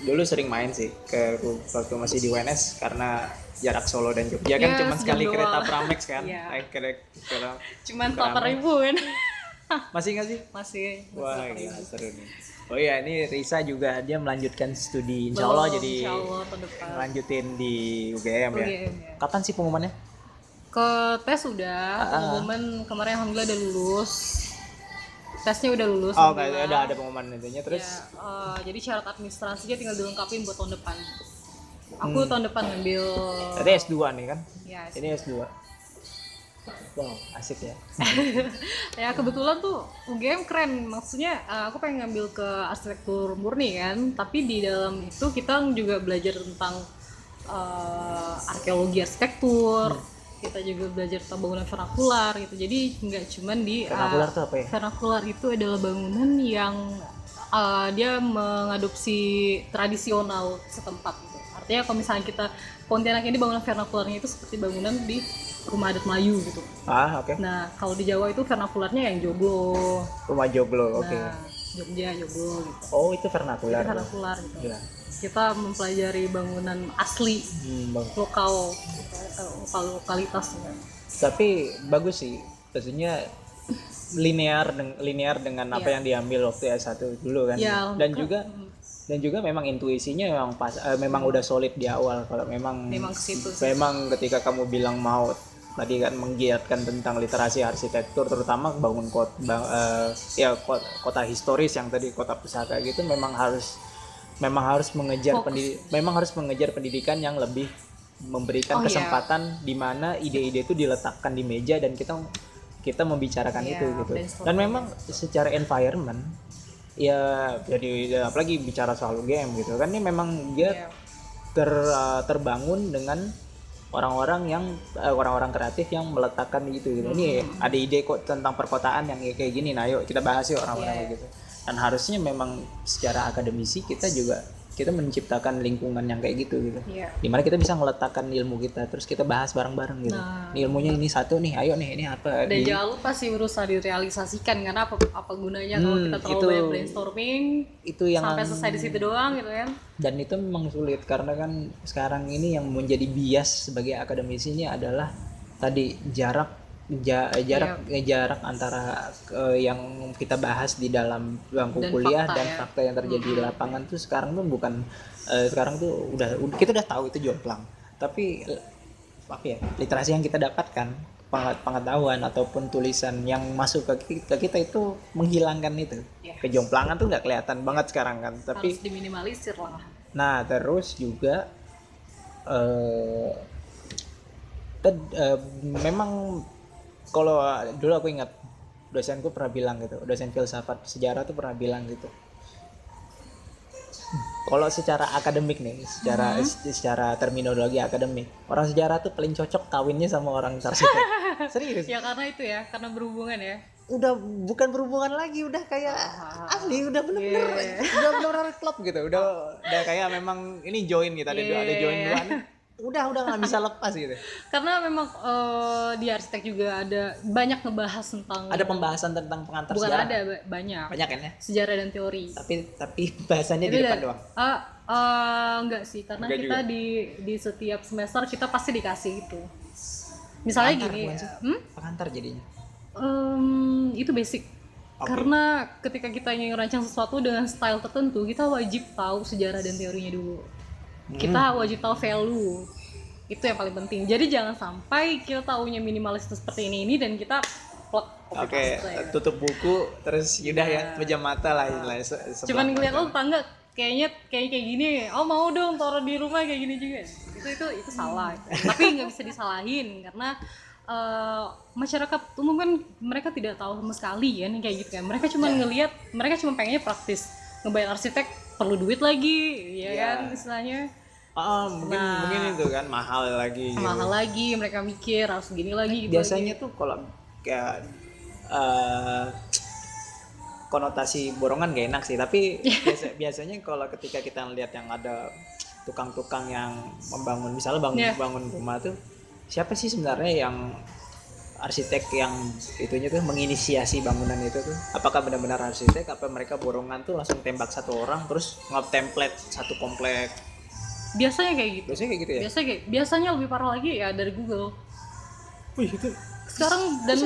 dulu sering main sih ke waktu masih di UNS karena jarak Solo dan Jogja kan Iya, cuma sekali doang. kereta Pramex kan. Iya. Naik ke- ke- cuman Keramat. 8 ribu kan masih nggak sih? masih Wah, gila, seru nih. Oh iya, ini Risa juga dia melanjutkan studi Insya Allah Belum, jadi insya Allah lanjutin di UGM ya. UGM ya. Kapan sih pengumumannya? ke tes udah Ah, pengumuman kemarin alhamdulillah udah lulus tesnya udah lulus Oh, kayak alhamdulillah. ada ada pengumuman intinya terus. ya, eh, jadi syarat administrasinya tinggal dilengkapin buat tahun depan aku Hmm. tahun depan ngambil Tadi S2 nih kan? ya, Ini S2. Wow, asik ya. ya kebetulan tuh UGM keren maksudnya eh, aku pengen ngambil ke arsitektur murni kan tapi di dalam itu kita juga belajar tentang eh, arkeologi arsitektur Hmm. Kita juga belajar tentang bangunan vernakular gitu jadi nggak cuman di eh, Vernakular tuh apa ya? vernakular itu adalah bangunan yang uh, dia mengadopsi tradisional setempat gitu. Artinya kalau misalnya kita Pontianak ini bangunan vernakularnya itu seperti bangunan di rumah adat Melayu gitu. Ah, oke. Nah, kalau di Jawa itu vernakularnya yang joglo. Rumah Joglo, oke. Nah, Jogja joglo gitu. Oh, itu Itu vernakular. vernakular gitu. Gila. Kita mempelajari bangunan asli Hmm, bang. lokal eh, lokal lokalitas. Tapi bagus sih. Maksudnya linear deng- linear dengan apa Iya. yang diambil waktu S1 dulu kan. Ya, Dan ke- juga dan juga memang intuisinya memang pas eh, memang udah solid di awal kalau memang Memang ke situ sih. memang ketika kamu bilang mau tadi kan menggiatkan tentang literasi arsitektur terutama bangun kota ya kota, kota historis yang tadi kota pusaka gitu memang harus memang harus mengejar pendidik memang harus mengejar pendidikan yang lebih memberikan Oh, iya. kesempatan di mana ide-ide itu diletakkan di meja dan kita kita membicarakan Iya, itu gitu dan memang secara environment ya jadi apalagi bicara soal game gitu kan ini memang dia Iya. ter uh, terbangun dengan orang-orang yang uh, orang-orang kreatif yang meletakkan gitu gitu. Ini Hmm. ada ide kok tentang perkotaan yang kayak gini. Nah, yuk kita bahas yuk orang-orang kayak gitu. Dan harusnya memang secara akademisi kita juga kita menciptakan lingkungan yang kayak gitu gitu. Iya. Di mana kita bisa meletakkan ilmu kita terus kita bahas bareng-bareng gitu. Nah. Ini ilmunya ini satu nih, ayo nih ini apa Dan di- jangan lupa sih berusaha direalisasikan karena apa apa gunanya kalau Hmm, kita terlalu itu- banyak brainstorming itu yang sampai selesai di situ doang gitu kan. dan itu memang sulit karena kan sekarang ini yang menjadi bias sebagai akademisi ini adalah tadi jarak ja- jarak Iya. jarak antara eh, yang kita bahas di dalam bangku Dan kuliah fakta dan ya. fakta yang terjadi di lapangan tuh sekarang tuh bukan eh, sekarang tuh udah kita udah tahu itu jomplang tapi apa ya literasi yang kita dapatkan pengetahuan ataupun tulisan yang masuk ke kita, kita itu menghilangkan itu Iya. kejomplangan tuh nggak kelihatan banget sekarang kan tapi Harus diminimalisir lah. Nah, terus juga eh ted- eh, memang kalau dulu aku ingat dosenku pernah bilang gitu, dosen filsafat sejarah tuh pernah bilang gitu. Kalau secara akademik nih, secara secara terminologi akademik, orang sejarah tuh paling cocok kawinnya sama orang arsitek. Serius. Ya karena itu ya, karena berhubungan ya. Udah bukan berhubungan lagi, udah kayak asli, udah bener-bener Iya. udah bener-bener klub gitu. Udah udah kayak memang ini join gitu, ada Iya, ada join iya. Udah udah nggak bisa lepas gitu karena memang eh, di arsitek juga ada banyak ngebahas tentang ada pembahasan tentang pengantar bukan sejarah ada ba- banyak banyak kan ya sejarah dan teori tapi tapi bahasannya di depan da- doang ah, ah, enggak sih karena Enggak kita juga. di di setiap semester kita pasti dikasih itu misalnya Pengantar gini sih? hmm? pengantar jadinya Em, itu basic Oke. karena ketika kita ingin ngerancang sesuatu dengan style tertentu kita wajib tahu sejarah dan teorinya dulu. Kita wajib tahu value. Itu yang paling penting. Jadi jangan sampai kita tahunya minimalis itu seperti ini ini dan kita plek. Oke, paste. tutup buku terus yaudah ya pejam mata lah sebelah Iya. cuman ngeliat mata. oh tangga kayaknya kayak kayak gini. Oh mau dong taruh di rumah kayak gini juga. Itu itu itu salah. Tapi nggak bisa disalahin karena eh, masyarakat umum kan mereka tidak tahu sama sekali ya nih kayak gitu kan. Mereka cuma ngelihat mereka cuma pengennya praktis. Ngebayar arsitek perlu duit lagi ya Iya. kan istilahnya Ah, mungkin Nah. mungkin itu kan mahal lagi gitu. mahal lagi mereka mikir harus gini lagi gitu biasanya tuh kalau kayak eh, konotasi borongan gak enak sih tapi biasa, biasanya kalau ketika kita lihat yang ada tukang-tukang yang membangun misalnya bangun Iya. bangun rumah tuh siapa sih sebenarnya yang arsitek yang itunya tuh menginisiasi bangunan itu tuh. Apakah benar-benar arsitek? Apa mereka borongan tuh langsung tembak satu orang terus nge-template satu komplek? Biasanya kayak gitu. Biasanya kayak gitu ya? Biasanya kayak biasanya lebih parah lagi ya dari Google. Wih, itu sekarang dan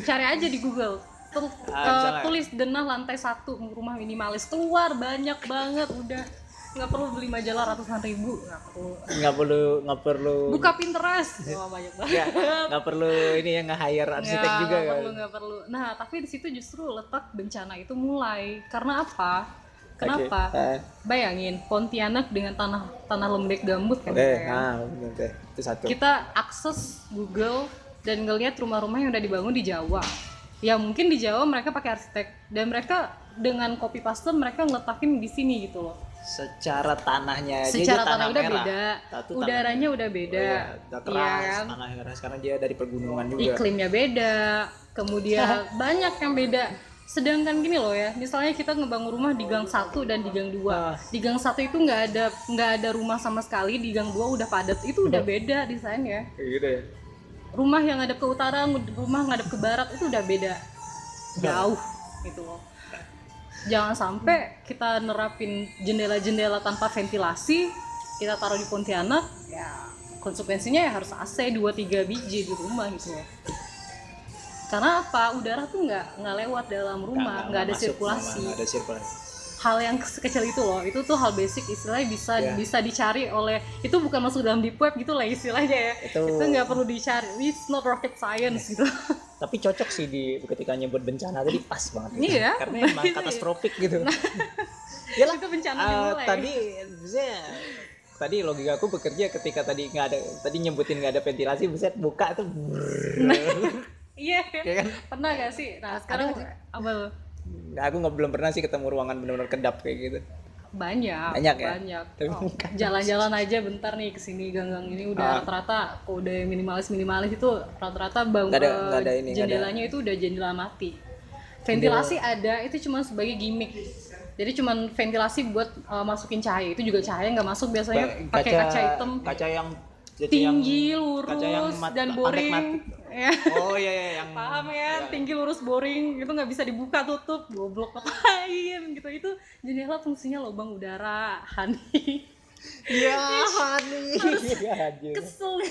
cari aja di Google. Tul- Ah, eh, tulis denah lantai satu rumah minimalis. Keluar banyak banget udah nggak perlu beli majalah ratusan ribu. Nggak perlu. Nggak perlu nggak perlu. Buka Pinterest. Wah banyak banget. ya nggak perlu ini ya nggak hire arsitek Nggak, juga nggak kan? perlu nggak perlu. Nah tapi di situ justru letak bencana itu mulai. Karena apa? Kenapa? Oke. Eh, bayangin Pontianak dengan tanah tanah lembek gambut kan? Gitu ya. nah bener deh. itu satu. Kita akses Google dan ngelihat rumah-rumah yang udah dibangun di Jawa. Ya mungkin di Jawa mereka pakai arsitek. Dan mereka dengan copy paste mereka ngeletakin di sini gitu loh. Secara tanahnya aja Secara dia tanah udah merah. beda, tanah- udaranya udah Oh beda, iya, udah keras Iya kan? tanah keras karena dia dari pergunungan juga iklimnya beda, kemudian banyak yang beda. Sedangkan gini loh ya, misalnya kita ngebangun rumah di gang satu dan di gang dua. Di gang satu itu nggak ada nggak ada rumah sama sekali, di gang dua udah padat. Itu udah beda desainnya. Kayak gitu ya rumah yang ngadep ke utara, rumah ngadep ke barat itu udah beda jauh gitu loh. Jangan sampai kita nerapin jendela-jendela tanpa ventilasi, kita taruh di Pontianak, ya konsekuensinya ya harus AC 2-3 biji di rumah gitu loh. Karena apa? Udara tuh nggak nggak lewat dalam rumah, nggak ada sirkulasi nggak ada sirkulasi hal yang sekecil itu loh. Itu tuh hal basic istilahnya bisa Ya. bisa dicari oleh itu bukan masuk dalam deep web gitu lah istilahnya ya. Itu- nggak perlu dicari. It's not rocket science gitu. Tapi cocok sih di ketika nyebut bencana tadi pas banget gitu. Iya. karena emang Itu ya. katastrofik gitu itu bencana eh, dimulai. tadi maksudnya tadi logika aku bekerja ketika tadi nggak ada tadi nyebutin nggak ada ventilasi buset buka tuh iya. Ya kan? Pernah gak sih? Nah sekarang apa? Nah, aku nggak belum pernah sih ketemu ruangan benar-benar kedap kayak gitu. Banyak Banyak ya? banyak. Oh, jalan-jalan aja bentar nih ke sini gang-gang ini udah Ah. rata-rata kok udah minimalis minimalis itu rata-rata bang ada- nggak ada ini, nggak ada. jendelanya itu udah jendela mati. Ventilasi ada itu cuma sebagai gimmick. Jadi cuman ventilasi buat eh, masukin cahaya. Itu juga cahaya nggak masuk biasanya. Pakai kaca, hitam. kaca yang kaca tinggi yang- lurus kaca yang mat- dan boring. mati. Ya. Oh iya iya yang paham ya tinggi lurus boring itu nggak bisa dibuka tutup goblok ngapain gitu. Itu jendela fungsinya lubang udara honey. Iya honey. iya kesel.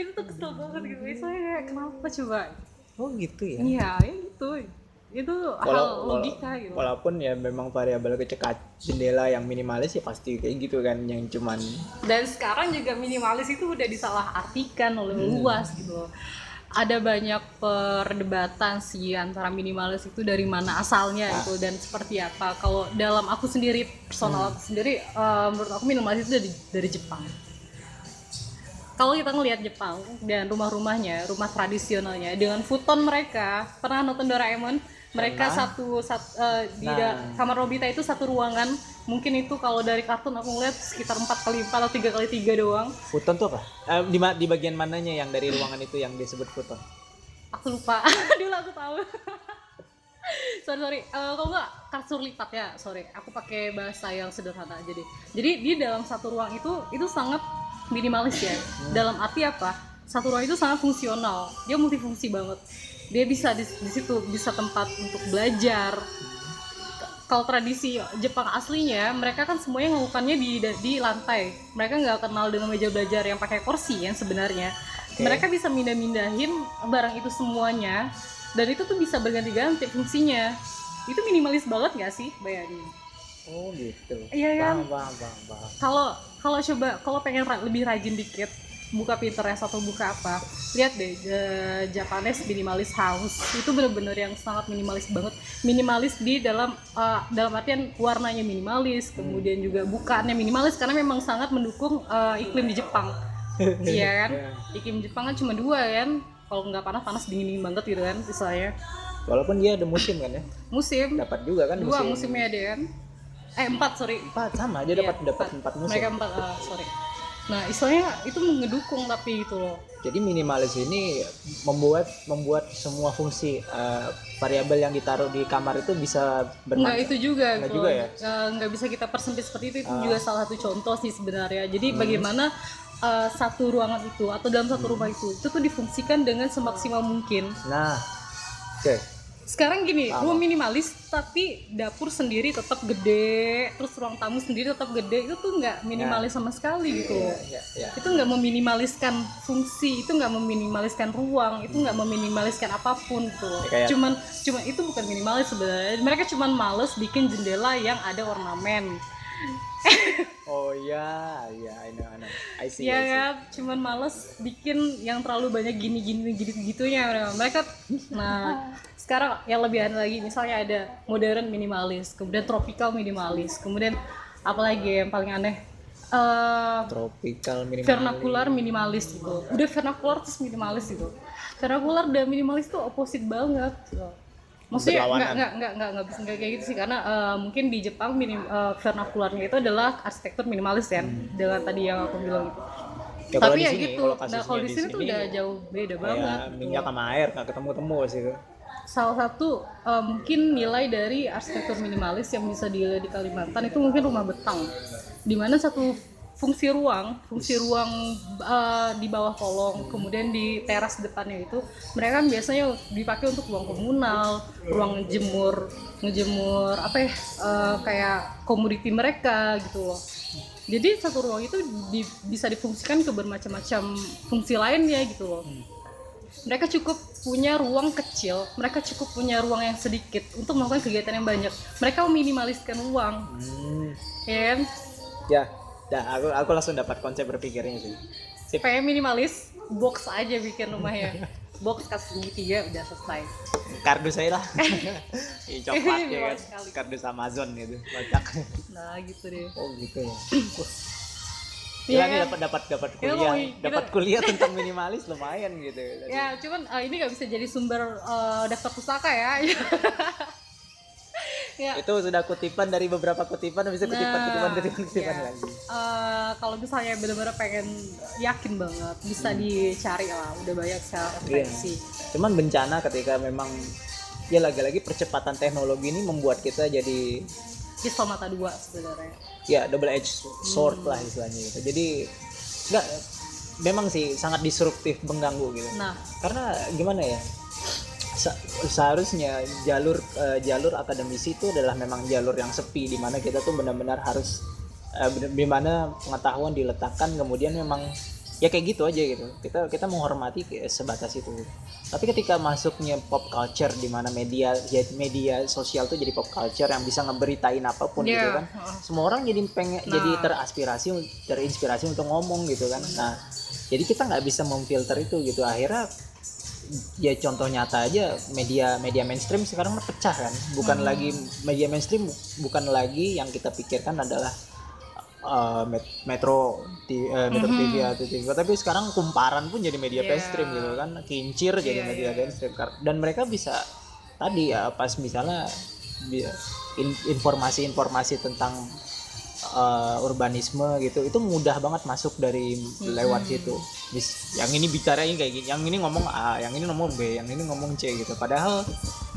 Itu tuh kesel banget gitu. Saya kayak kenapa coba? Oh gitu ya? Iya ya gitu itu hal Walau- logika gitu walaupun ya memang variabel kecekat jendela yang minimalis ya pasti kayak gitu kan yang cuman dan sekarang juga minimalis itu udah disalahartikan oleh Hmm. luas gitu loh. ada banyak perdebatan sih antara minimalis itu dari mana asalnya Ah. itu dan seperti apa kalau dalam aku sendiri personal Hmm. aku sendiri eh, menurut aku minimalis itu dari dari Jepang kalau kita ngelihat Jepang dan rumah-rumahnya rumah tradisionalnya dengan futon mereka pernah nonton Doraemon mereka Pernah. satu, sat- eh, di Nah. kamar Nobita itu satu ruangan. Mungkin itu kalau dari kartun aku ngeliat sekitar 4 kali 4 atau tiga kali tiga doang. Futon tuh apa? Eh, di di bagian mananya yang dari ruangan itu yang disebut futon? Aku lupa. Dulu aku tahu. Sorry sorry. Eh, kalau nggak kasur lipat ya. Sorry aku pakai bahasa yang sederhana aja deh. Jadi di dalam satu ruang itu itu sangat minimalis ya. Dalam arti apa? Satu ruang itu sangat fungsional. Dia multifungsi banget dia bisa di, di situ bisa tempat untuk belajar. Kalau tradisi Jepang aslinya mereka kan semuanya melakukannya di di lantai. Mereka nggak kenal dengan meja belajar yang pakai kursi yang sebenarnya. Oke. mereka bisa mindah-mindahin barang itu semuanya dan itu tuh bisa berganti-ganti fungsinya. Itu minimalis banget nggak sih bayangin? Oh gitu. Iya kan? kalau kalau coba kalau pengen ra- lebih rajin dikit buka Pinterest atau buka apa lihat deh eh, Japanese minimalis house. Itu bener-bener yang sangat minimalis banget. Minimalis di dalam eh, dalam artian warnanya minimalis kemudian juga bukaannya minimalis karena memang sangat mendukung eh, iklim di Jepang. Iya kan? Iklim Jepang kan cuma dua kan? Kalau nggak panas panas dingin dingin banget gitu kan istilahnya. Walaupun dia ada musim kan ya? Musim. Dapat juga kan dua musim musimnya ada kan? Eh empat sorry. Empat sama dia Iya, dapat dapat empat musim. Mereka empat ah, sorry nah istilahnya itu ngedukung tapi itu loh. Jadi minimalis ini membuat membuat semua fungsi eh, variabel yang ditaruh di kamar itu bisa bermanfaat. Itu juga Nggak gitu juga ya? Eh, nggak bisa kita persempit seperti itu itu Ah. juga salah satu contoh sih sebenarnya. Jadi Hmm. bagaimana eh, satu ruangan itu atau dalam satu rumah itu itu tuh difungsikan dengan semaksimal mungkin. Nah oke sekarang gini Paham. rumah minimalis tapi dapur sendiri tetap gede terus ruang tamu sendiri tetap gede itu tuh nggak minimalis sama sekali gitu loh ya, ya. itu nggak meminimaliskan fungsi itu nggak meminimaliskan ruang itu nggak meminimaliskan apa pun gitu loh. Ya, kayak- cuman cuman itu bukan minimalis sebenarnya mereka cuman males bikin jendela yang ada ornamen oh ya ya I know I know. I see, ya I see. kan? Cuman males bikin yang terlalu banyak gini gini gitu gitunya mereka nah sekarang yang lebih aneh lagi misalnya ada modern minimalis kemudian tropical minimalis kemudian apalagi yang paling aneh? Eh tropical minimalis. vernakular minimalis gitu. Udah vernakular terus minimalis gitu. Vernakular dan minimalis tuh opposite banget gitu. Maksudnya nggak nggak nggak nggak nggak bisa nggak kayak gitu sih karena eh, mungkin di Jepang minim, eh, vernakularnya itu adalah arsitektur minimalis kan dengan tadi yang aku bilang gitu Ya, tapi ya sini, gitu kalau nah kalau di sini tuh udah jauh beda banget. kayak gitu. minyak sama air nggak ketemu ketemu sih itu salah satu eh, mungkin nilai dari arsitektur minimalis yang bisa dilihat di Kalimantan itu mungkin rumah betang di mana satu fungsi ruang fungsi ruang eh, di bawah kolong kemudian di teras depannya itu mereka kan biasanya dipakai untuk ruang komunal ruang jemur ngejemur apa ya eh, kayak komoditi mereka gitu loh. Jadi satu ruang itu di- bisa difungsikan ke bermacam-macam fungsi lainnya gitu loh. Mereka cukup punya ruang kecil, mereka cukup punya ruang yang sedikit untuk melakukan kegiatan yang banyak. Mereka meminimaliskan ruang, hmm. ya kan? ya dah aku aku langsung dapat konsep berpikirnya sih sip Supaya minimalis, box aja bikin rumahnya. box kasih segitiga udah selesai. kardus saya lah Ih, coklat ya kan sekali. kardus Amazon gitu kocak Nah gitu deh. oh gitu ya Iya kan? dapat dapat dapat Kita kuliah dapat kuliah tentang minimalis lumayan gitu Ya cuman eh, ini nggak bisa jadi sumber eh, daftar pustaka ya. Ya. Itu sudah kutipan dari beberapa kutipan bisa kutipan Nah, kutipan kutipan kutipan iya. lagi. Eh, kalau misalnya benar-benar pengen yakin banget bisa dicari lah. Udah banyak secara referensi. Cuman bencana ketika memang ya lagi-lagi percepatan teknologi ini membuat kita jadi pisau mata dua sebenarnya. Ya double edge sword Hmm. lah istilahnya gitu. Jadi nggak memang sih sangat disruptif mengganggu gitu. Nah. Karena gimana ya seharusnya jalur eh, jalur akademisi itu adalah memang jalur yang sepi di mana kita tuh benar-benar harus benar- di mana pengetahuan diletakkan kemudian memang ya kayak gitu aja gitu. Kita kita menghormati sebatas itu. Tapi ketika masuknya pop culture di mana media ya media sosial tuh jadi pop culture yang bisa ngeberitain apa pun gitu Iya, kan semua orang jadi pengen Nah. jadi teraspirasi terinspirasi untuk ngomong gitu kan. Nah jadi kita nggak bisa memfilter itu gitu. Akhirnya ya contoh nyata aja media media mainstream sekarang pecah kan bukan Hmm. lagi media mainstream bukan lagi yang kita pikirkan adalah uh, met- metro T- eh, metro Mhm. TV atau TV tapi sekarang kumparan pun jadi media Iya. mainstream gitu kan kincir jadi Iya, media iya. mainstream dan mereka bisa tadi ya pas misalnya informasi-informasi tentang uh, urbanisme gitu itu mudah banget masuk dari lewat situ. Bis- yang ini bicarain kayak gini yang ini ngomong A yang ini ngomong B yang ini ngomong C gitu. Padahal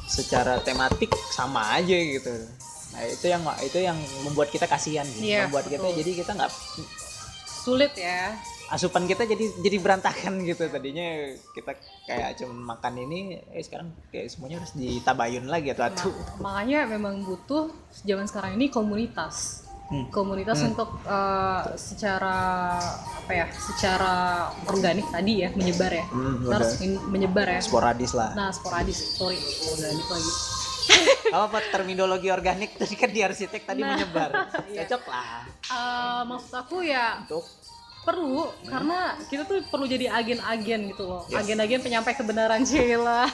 secara tematik sama aja gitu. Nah itu yang itu yang membuat kita kasihan gitu. Iya, membuat kita betul. jadi kita nggak sulit ya. Asupan kita jadi jadi berantakan gitu. Tadinya kita kayak cuma makan ini eh sekarang kayak semuanya harus ditabayun lagi atau Nah, makanya memang butuh zaman sekarang ini komunitas Hmm. komunitas untuk eh, secara apa ya secara organik tadi ya menyebar ya. Hmm, harus men- menyebar ya. Sporadis lah. Nah sporadis. Sorry organik lagi. Apa terminologi organik? Tadi kan di arsitek tadi Nah, menyebar. iya. cocok lah. Eh, maksud aku ya untuk? perlu karena kita tuh perlu jadi agen-agen gitu loh. Yes. agen-agen penyampai kebenaran Sheila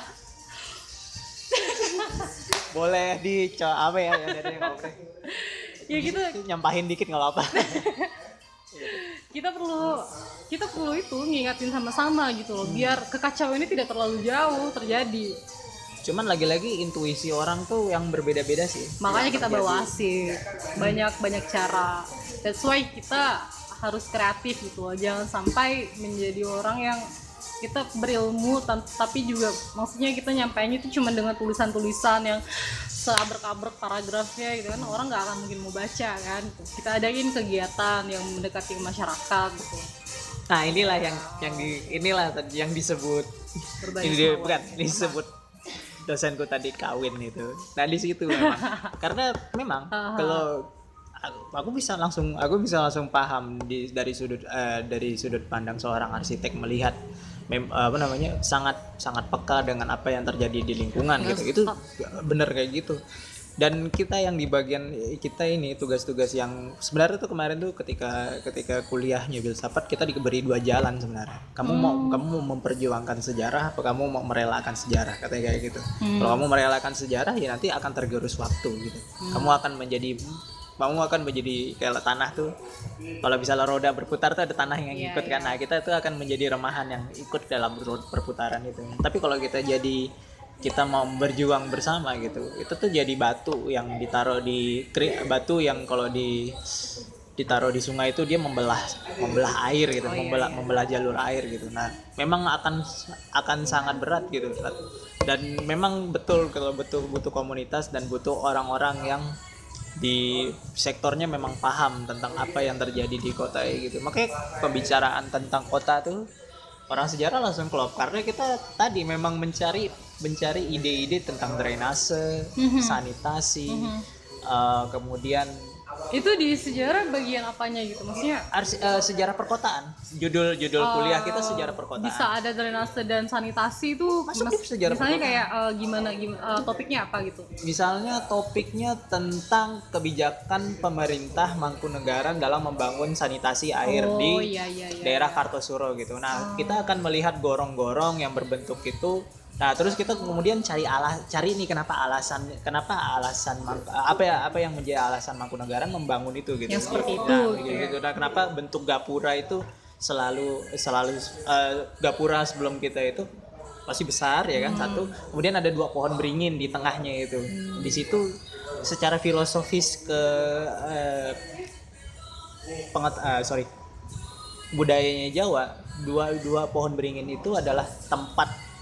boleh dico apa ya ya dari ngobrol ya gitu nyampahin dikit nggak apa-apa. Kita perlu kita perlu itu ngingatin sama-sama gitu loh biar kekacauan ini tidak terlalu jauh terjadi. Cuman lagi-lagi intuisi orang tuh yang berbeda-beda sih. Makanya kita terjadi. bawa asik banyak banyak cara. That's why kita harus kreatif gitu loh jangan sampai menjadi orang yang kita berilmu tapi juga maksudnya kita nyampainya itu cuma dengan tulisan-tulisan yang seabrek-abrek paragrafnya gitu kan orang nggak akan mungkin mau baca kan. Kita adain kegiatan yang mendekati masyarakat gitu. Nah inilah yang yang di inilah yang disebut. Ini dia, bukan disebut dosenku tadi kawin itu. Nah di situ memang. Karena memang kalau aku, bisa langsung aku bisa langsung paham di dari sudut eh, dari sudut pandang seorang arsitek melihat mem, apa namanya sangat sangat peka dengan apa yang terjadi di lingkungan Yes, gitu itu bener kayak gitu. Dan kita yang di bagian kita ini tugas-tugas yang sebenarnya tuh kemarin tuh ketika ketika kuliah nyubil sapat kita diberi dua jalan sebenarnya. Kamu mau kamu mau memperjuangkan sejarah apa kamu mau merelakan sejarah katanya kayak gitu. Kalau kamu merelakan sejarah ya nanti akan tergerus waktu gitu. Kamu akan menjadi kamu akan menjadi kayak tanah tuh. Kalau misalnya roda berputar tuh ada tanah yang Iya, ikut kan. nah kita tuh akan menjadi remahan yang ikut dalam perputaran itu. Tapi kalau kita jadi kita mau berjuang bersama gitu itu tuh jadi batu yang ditaruh di kri- batu yang kalau di ditaruh di sungai itu dia membelah membelah air gitu Oh, iya, membelah iya. membelah jalur air gitu. Nah memang akan akan sangat berat gitu dan memang betul kalau betul butuh komunitas dan butuh orang-orang yang di sektornya memang paham tentang apa yang terjadi di kota gitu makanya pembicaraan tentang kota tuh orang sejarah langsung klop karena kita tadi memang mencari mencari ide-ide tentang drainase Mhm. sanitasi Mhm. eh, kemudian itu di sejarah bagian apanya gitu maksudnya arsi- eh, sejarah perkotaan judul judul kuliah kita eh, sejarah perkotaan bisa ada drainase dan sanitasi itu Masuk mas- sejarah misalnya perkotaan. kayak eh, gimana gimana eh, topiknya apa gitu Misalnya topiknya tentang kebijakan pemerintah Mangkunegaran dalam membangun sanitasi air oh di iya iya iya daerah Kartosuro gitu. Nah, kita akan melihat gorong-gorong yang berbentuk itu. Nah, terus kita kemudian cari alas cari nih kenapa alasan kenapa alasan apa ya apa yang menjadi alasan Mangkunegaran membangun itu gitu. Yang seperti itu, Nah, gitu. Nah, kenapa bentuk gapura itu selalu selalu eh, gapura sebelum kita itu masih besar ya kan? Satu kemudian ada dua pohon beringin di tengahnya itu. Di situ secara filosofis ke eh, penget eh, sorry budayanya Jawa dua dua pohon beringin itu adalah tempat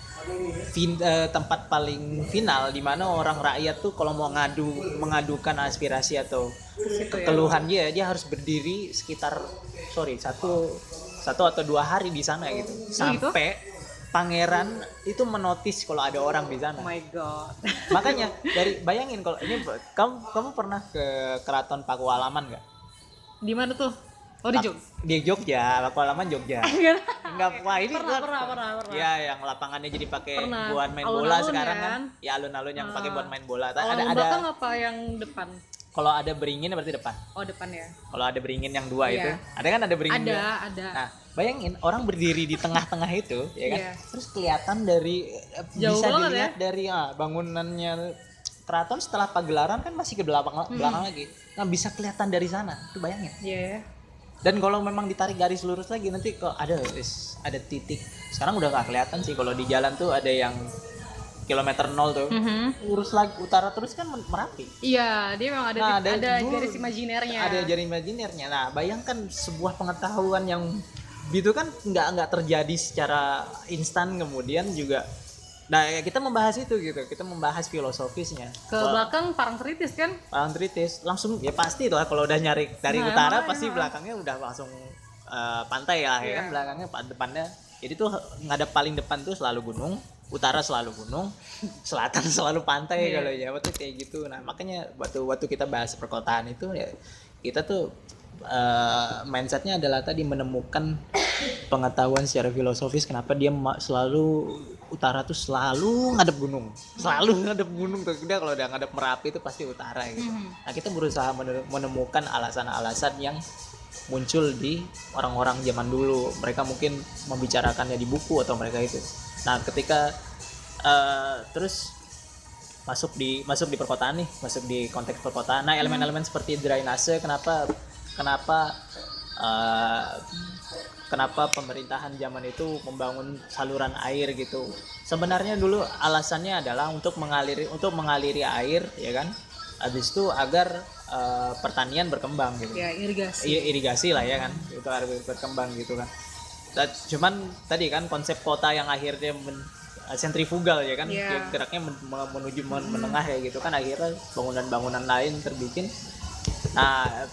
fin, eh, tempat paling final di mana orang rakyat tuh kalau mau ngadu mengadukan aspirasi atau ya. keluhan dia dia harus berdiri sekitar sorry satu satu atau dua hari di sana gitu. gitu? sampai pangeran itu menotis kalau ada orang di sana. Oh my god. Makanya dari bayangin kalau ini kamu kamu pernah ke keraton Pakualaman nggak? Di mana tuh oh di Jogja di Jogja Pakualaman Jogja Enggak. Wah ini pernah kan- pernah pernah pernah Ya, yang lapangannya jadi pakai buat main Alun-alun bola sekarang kan? kan. Ya alun-alun yang pakai Ah. buat main bola. kalau ada yang ada belakang apa yang depan kalau ada beringin berarti depan. oh depan ya Kalau ada beringin yang dua Iya. itu, ada kan ada beringin. ada dua. ada Nah, bayangin orang berdiri di tengah-tengah itu, ya kan? Iya. Terus kelihatan dari eh, Jauh bisa banget dilihat dari ah, bangunannya keraton setelah pagelaran kan masih ke belakang Hmm. belakang lagi. Nah, bisa kelihatan dari sana. Itu bayangin. Iya. Dan kalau memang ditarik garis lurus lagi nanti kok ada ada titik. Sekarang udah nggak kelihatan sih kalau di jalan tuh ada yang kilometer nol tuh. Mhm. Lurus lagi utara terus kan merapi. Iya, dia memang ada Nah, ada, garis imajinernya. Ada jari imajinernya. Nah, bayangkan sebuah pengetahuan yang gitu kan nggak nggak terjadi secara instan kemudian juga nah ya kita membahas itu gitu kita membahas filosofisnya Ke belakang parang tritis kan? Parang tritis langsung ya pasti lah kalau udah nyari dari Nah, utara makanya. pasti belakangnya udah langsung eh, pantai lah ya kan Iya. belakangnya pa- depannya jadi tuh ngadep paling depan tuh selalu gunung utara selalu gunung selatan selalu pantai Iya. kalau Jawa tuh kayak gitu nah makanya waktu waktu kita bahas perkotaan itu ya kita tuh eh, mindsetnya adalah tadi menemukan pengetahuan secara filosofis kenapa dia selalu utara tuh selalu ngadep gunung. Selalu ngadep gunung tuh. Udah kalau udah ngadep merapi itu pasti utara gitu. Mhm. nah kita berusaha mene- menemukan alasan-alasan yang muncul di orang-orang zaman dulu. Mereka mungkin membicarakannya di buku atau mereka itu. Nah ketika eh, terus masuk di masuk di perkotaan nih masuk di konteks perkotaan. Nah elemen-elemen seperti drainase kenapa kenapa eh, kenapa pemerintahan zaman itu membangun saluran air gitu. Sebenarnya dulu alasannya adalah untuk mengaliri untuk mengaliri air ya kan? Habis itu agar eh, pertanian berkembang gitu. Ya irigasi. I- irigasi lah ya kan itu harus berkembang gitu kan. Cuman tadi kan konsep kota yang akhirnya men- sentrifugal ya kan? Iya. Dia geraknya men- me- menuju men- menengah ya gitu kan. Akhirnya bangunan-bangunan lain terbikin. Nah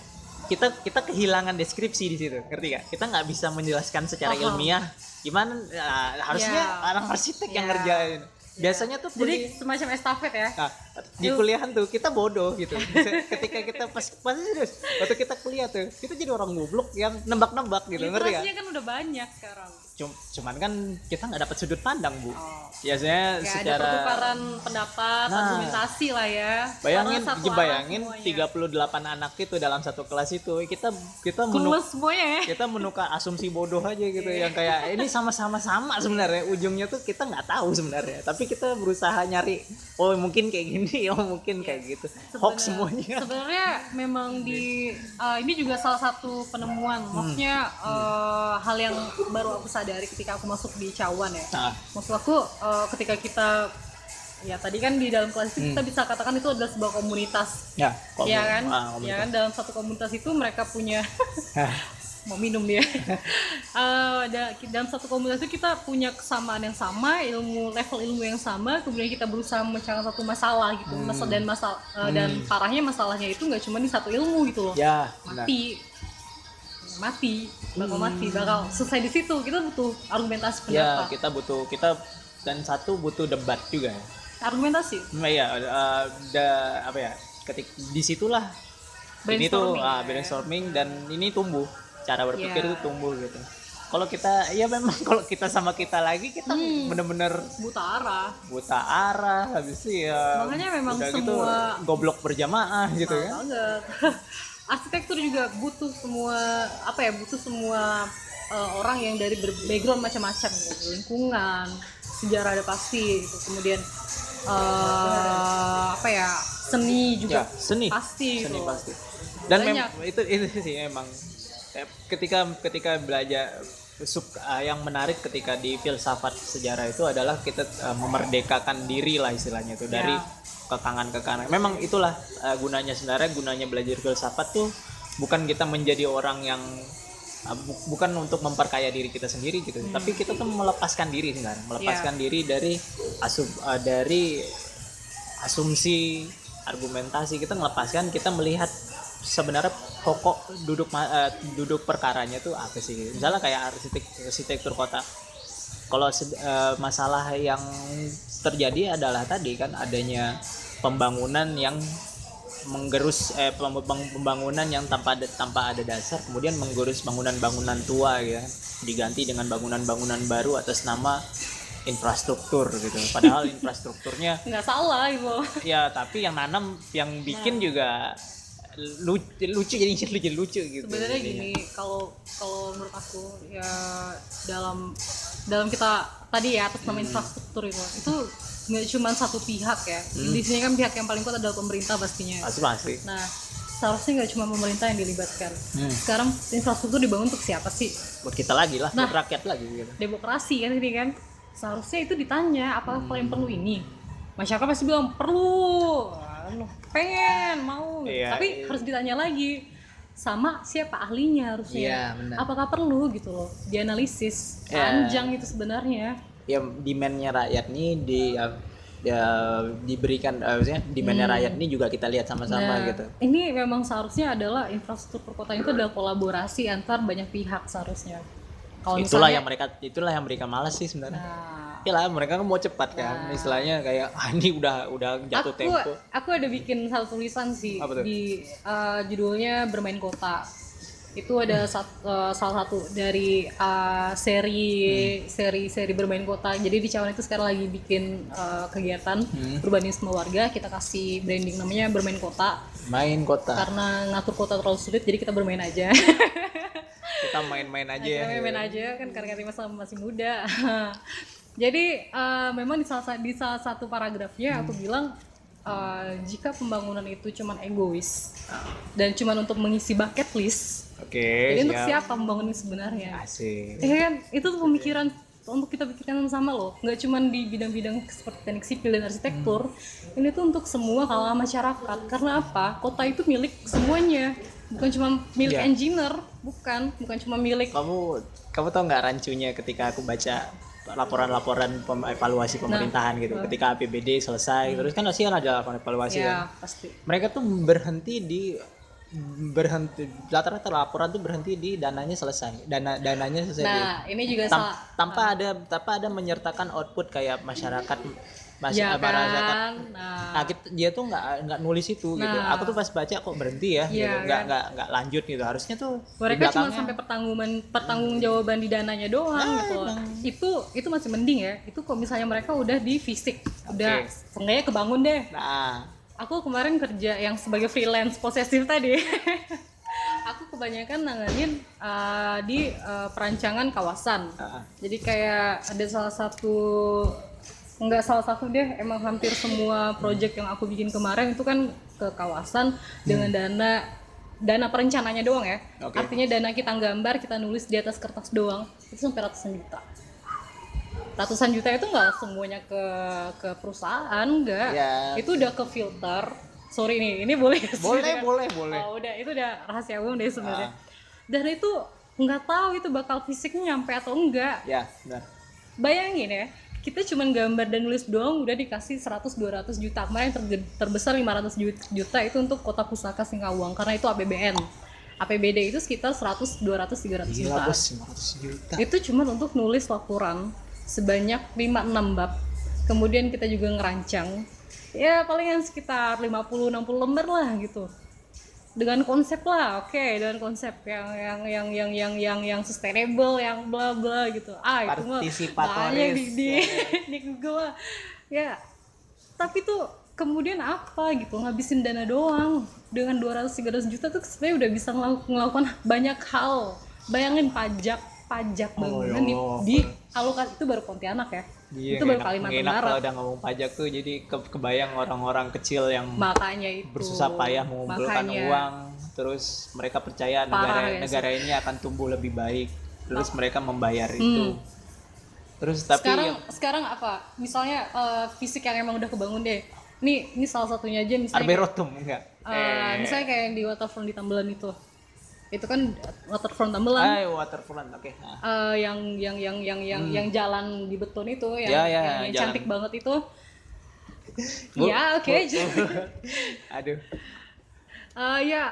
kita kita kehilangan deskripsi di situ ngerti gak kita nggak bisa menjelaskan secara Paham. ilmiah gimana nah, harusnya Ya. orang arsitek yang Ya. ngerjain biasanya tuh jadi semacam estafet ya Nah, di kuliahan tuh kita bodoh gitu. Ketika kita pas pas serius, waktu kita kuliah tuh, kita jadi orang goblok yang nembak-nembak gitu, ngerti gak? literasinya kan udah banyak sekarang Cum- cuman kan kita nggak dapat sudut pandang, Bu. oh. Biasanya kayak ada secara pertukaran pendapat Nah. argumentasi lah ya bayangin bayangin semuanya. 38 anak itu dalam satu kelas itu, kita kita menuk semuanya ya kita menukar asumsi bodoh aja gitu yang kayak ini sama-sama sama sebenarnya ujungnya tuh kita nggak tahu sebenarnya tapi kita berusaha nyari oh mungkin kayak gini oh mungkin kayak gitu. Hoax semuanya. sebenarnya memang di uh, ini juga salah satu penemuan. Hmm. maksudnya uh, hal yang baru aku sadari ketika aku masuk di Cawan ya. Nah, maksud aku uh, ketika kita ya tadi kan di dalam kelas itu kita bisa katakan itu adalah sebuah komunitas. Ya Hmm. komu- ya kan? ah, ya komunitas. kan dalam satu komunitas itu mereka punya Hah. mau minum dia. Eh, da- dalam satu komunitas itu kita punya kesamaan yang sama ilmu level ilmu yang sama kemudian kita berusaha memecahkan satu masalah gitu Hmm. Masa- dan masalah dan parahnya masalahnya itu nggak cuma di satu ilmu gitu loh. Ya benar. mati. Mati. Bakal Hmm. mati bakal selesai di situ. Kita butuh argumentasi ya pendapat. kita butuh kita dan satu butuh debat juga ya. Argumentasi? Nah, ya eh, da- apa ya ketik di situlah. Ini tuh ya. brainstorming dan ini tumbuh cara berpikir Ya. itu tumbuh gitu kalau kita ya memang kalau kita sama kita lagi kita Hmm. bener-bener buta arah buta arah habis itu ya Makanya memang gitu semua- goblok berjamaah gitu kan banget arsitektur juga butuh semua apa ya butuh semua uh, orang yang dari background macam-macam gitu lingkungan sejarah ada pasti gitu kemudian uh, apa ya seni ya juga seni pasti seni gitu. pasti dan mem- Banyak. itu itu sih emang ketika ketika belajar sub eh, yang menarik ketika di filsafat sejarah itu adalah kita eh, memerdekakan diri lah istilahnya itu dari Ya. kekangan-kekangan. Memang itulah eh, gunanya sebenarnya gunanya belajar filsafat tuh bukan kita menjadi orang yang eh, bu- bukan untuk memperkaya diri kita sendiri gitu, tapi kita tuh melepaskan diri sebenarnya, melepaskan diri dari asum eh, dari asumsi argumentasi kita melepaskan kita melihat sebenarnya pokok duduk eh, duduk perkaranya tuh apa sih? Misalnya kayak arsitek arsitektur kota. Kalau eh, masalah yang terjadi adalah tadi kan adanya pembangunan yang menggerus eh pem- pem- pembangunan yang tanpa ada tanpa ada dasar kemudian menggerus bangunan-bangunan tua ya diganti dengan bangunan-bangunan baru atas nama infrastruktur gitu. Padahal infrastrukturnya nggak salah gitu ya tapi yang nanam yang bikin Nah. juga lucu lucu jadi lucu lucu gitu. Sebenarnya jadinya. gini kalau kalau menurut aku ya dalam dalam kita tadi ya atas nama infrastruktur itu itu nggak cuma satu pihak ya. Di sini kan pihak yang paling kuat adalah pemerintah pastinya. Pasti pasti. Nah seharusnya nggak cuma pemerintah yang dilibatkan. Hmm. sekarang infrastruktur dibangun untuk siapa sih? Buat kita lagi lah Nah. buat rakyat lagi gitu. demokrasi kan ini kan. Seharusnya itu ditanya apakah kalian perlu ini? Masyarakat pasti bilang perlu Anu, pengen mau Iya, tapi iya. harus ditanya lagi sama siapa ahlinya harusnya Iya, benar. apakah perlu gitu loh dianalisis Iya. panjang itu sebenarnya ya demandnya rakyat nih di ya, ya diberikan maksudnya di mana Hmm. rakyat ini juga kita lihat sama-sama Nah, gitu. Ini memang seharusnya adalah infrastruktur perkotaan itu adalah kolaborasi antar banyak pihak seharusnya. Kalau itulah misalnya, yang mereka itulah yang mereka malas sih sebenarnya. Nah, Ya lah mereka kan mau cepat kan. Istilahnya kayak ah, ini udah udah jatuh aku tempo. aku ada bikin satu tulisan sih Apa tuh? di uh, judulnya bermain kota. Itu ada sat- uh, salah satu dari uh, seri Hmm. seri seri bermain kota. Jadi di Cawan itu sekarang lagi bikin uh, kegiatan Hmm. urbanisme warga. Kita kasih branding namanya bermain kota Main kota. karena ngatur kota terlalu sulit. Jadi kita bermain aja. Kita main-main aja ya. Kita main aja kan karena kita masih masih muda. Jadi eh, memang di salah, di salah satu paragrafnya aku bilang eh, jika pembangunan itu cuman egois dan cuman untuk mengisi bucket list. Oke, jadi untuk siap. siapa membangun ini sebenarnya? Asik. Ya kan itu tuh pemikiran untuk kita pikirkan sama loh nggak cuman di bidang-bidang seperti teknik sipil dan arsitektur ini tuh untuk semua kalangan masyarakat karena apa kota itu milik semuanya bukan cuma milik Iya. engineer bukan bukan cuma milik Kamu kamu tau nggak rancunya ketika aku baca laporan-laporan pem- evaluasi pemerintahan gitu. Ketika APBD selesai, terus kan pasti kan ada laporan evaluasi kan. ya pasti mereka tuh berhenti di berhenti rata-rata laporan tuh berhenti di dananya selesai dana dananya selesai nah ini juga Tam- salah tanpa ada tanpa ada menyertakan output kayak masyarakat ya masyarakat kan? Nah. Nah kita- dia tuh nggak nggak nulis itu gitu. Nah. aku tuh pas baca kok berhenti ya gitu. Iya, nggak kan? nggak nggak lanjut gitu. Harusnya tuh mereka cuma sampai pertanggungjawaban pertanggungjawaban di dananya doang Nah, gitu. itu itu masih mending ya. Itu kalau misalnya mereka udah di fisik udah Oke. seenggaknya kebangun deh. Nah. Aku kemarin kerja yang sebagai freelance posesif tadi. Aku kebanyakan nanganin uh, di uh, perancangan kawasan. Ah, jadi kayak ada salah satu nggak salah satu deh emang hampir semua project yang aku bikin kemarin itu kan ke kawasan dengan dana dana perencananya doang ya Oke. artinya dana kita gambar kita nulis di atas kertas doang itu sampai ratusan juta ratusan juta itu nggak semuanya ke ke perusahaan nggak Ya. itu udah ke filter sorry nih ini boleh ya boleh sebenarnya? boleh boleh Oh, udah itu udah rahasia umum deh sebenarnya. Ah. Dan itu nggak tahu itu bakal fisiknya nyampe atau enggak. ya benar Bayangin ya, kita cuma gambar dan nulis doang udah dikasih 100 200 juta. Kemarin yang terge- terbesar 500 ju- juta itu untuk kota pusaka Singkawang karena itu APBN. APBD itu sekitar 100 200 300 gila juta. bos 500 juta Itu cuma untuk nulis laporan sebanyak 5-6 bab. Kemudian kita juga ngerancang. Ya palingan sekitar 50-60 lembar lah gitu. Dengan konsep lah, oke, dengan konsep yang yang yang yang yang yang yang sustainable, yang bla bla gitu. Ah, itu mah Partisipatoris. banyak di di, di Google lah. Ya. Tapi tuh kemudian apa gitu ngabisin dana doang dengan 200 300 juta tuh sebenarnya udah bisa melakukan banyak hal. Bayangin pajak pajak Oh, bangunan di, ya. di alokasi itu baru Pontianak ya. Iya, itu baru enak, Kalimantan enak kalau udah ngomong pajak tuh jadi ke- kebayang orang-orang kecil yang Makanya itu. bersusah payah mengumpulkan Makanya. uang terus mereka percaya negara ya, negara ini akan tumbuh lebih baik terus mereka membayar itu. Terus tapi Hmm. sekarang yang sekarang apa? Misalnya eh, fisik yang emang udah kebangun deh. Ini ini salah satunya aja misalnya arberotum enggak? Eh, misalnya kayak yang di waterfront di Tambelan itu itu kan waterfront Tambelan Ay, waterfront oke. Nah. eh, yang yang yang yang yang yang jalan di beton itu yang, Hmm. Ya, ya, yang, yang jalan. cantik banget itu. Ya oke. Aduh. Eh, ya.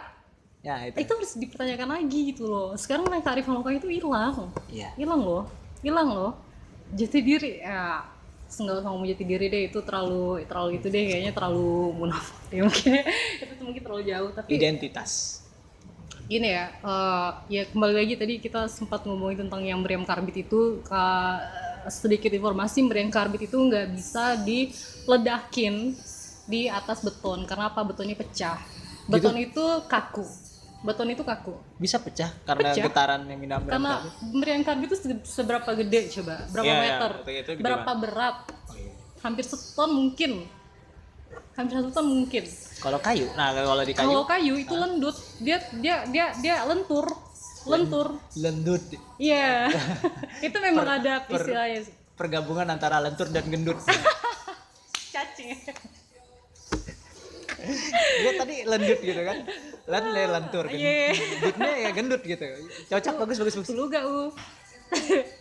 Ya itu. Itu harus dipertanyakan lagi gitu loh. Sekarang naik tarif lokal itu hilang. Iya. hilang loh. Hilang loh. Jati diri ya nggak usah ngomong jati diri deh. Itu terlalu terlalu itu deh. Kayaknya terlalu munafik deh. Mungkin itu mungkin terlalu jauh tapi identitas gini ya eh, ya kembali lagi tadi kita sempat ngomongin tentang yang meriam karbit itu Ka- sedikit informasi meriam karbit itu nggak bisa diledakin di atas beton. Karena apa? Betonnya pecah. Beton itu kaku. Beton itu kaku. Bisa pecah karena Pecah. getaran yang minum karena meriam karbit itu se- seberapa gede coba? Berapa Iya, iya, meter? itu- itu gede berapa berat? Hampir seton mungkin hampir satu ton mungkin. Kalau kayu? Nah kalau di kayu? Kalau kayu itu lendut. Dia dia dia dia lentur. Lentur. Lendut. Iya. Itu memang ada per- istilahnya sih. pergabungan antara lentur dan gendut cacing. Dia tadi lendut gitu kan? Len le lentur kan Iya. gendutnya ya gendut gitu. Cocok bagus bagus bagus. Dulu gak u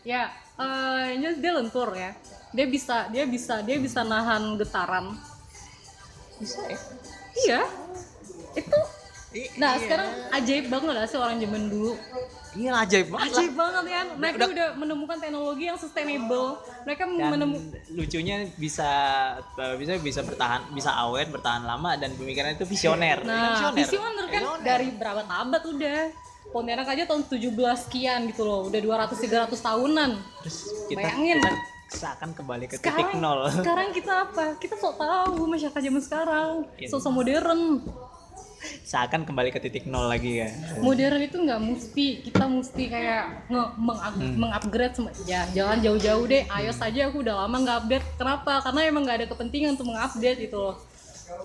ya ini dia lentur ya. Dia bisa dia bisa dia bisa nahan getaran bisa ya iya itu nah iya. sekarang ajaib banget gak sih orang zaman dulu iya ajaib banget lah. ajaib banget ya mereka Udah- udah, menemukan teknologi yang sustainable mereka dan menemukan lucunya bisa bisa bisa bertahan bisa awet bertahan lama dan pemikirannya itu visioner Nah, visioner kan Visioner. dari berapa abad udah. Pontianak aja tahun 17 sekian gitu loh, udah 200 300 tahunan. terus kita, Bayangin. kita seakan kembali ke titik Sekarang nol sekarang kita apa? Kita sok tahu masyarakat zaman sekarang, Iya. sok modern. seakan kembali ke titik nol lagi ya Modern itu nggak mesti kita mesti kayak nge meng- Hmm. mengupgrade sem- ya jangan jauh-jauh deh. iOS aja aku udah lama nggak update. Kenapa? Karena emang nggak ada kepentingan untuk mengupdate gitu loh.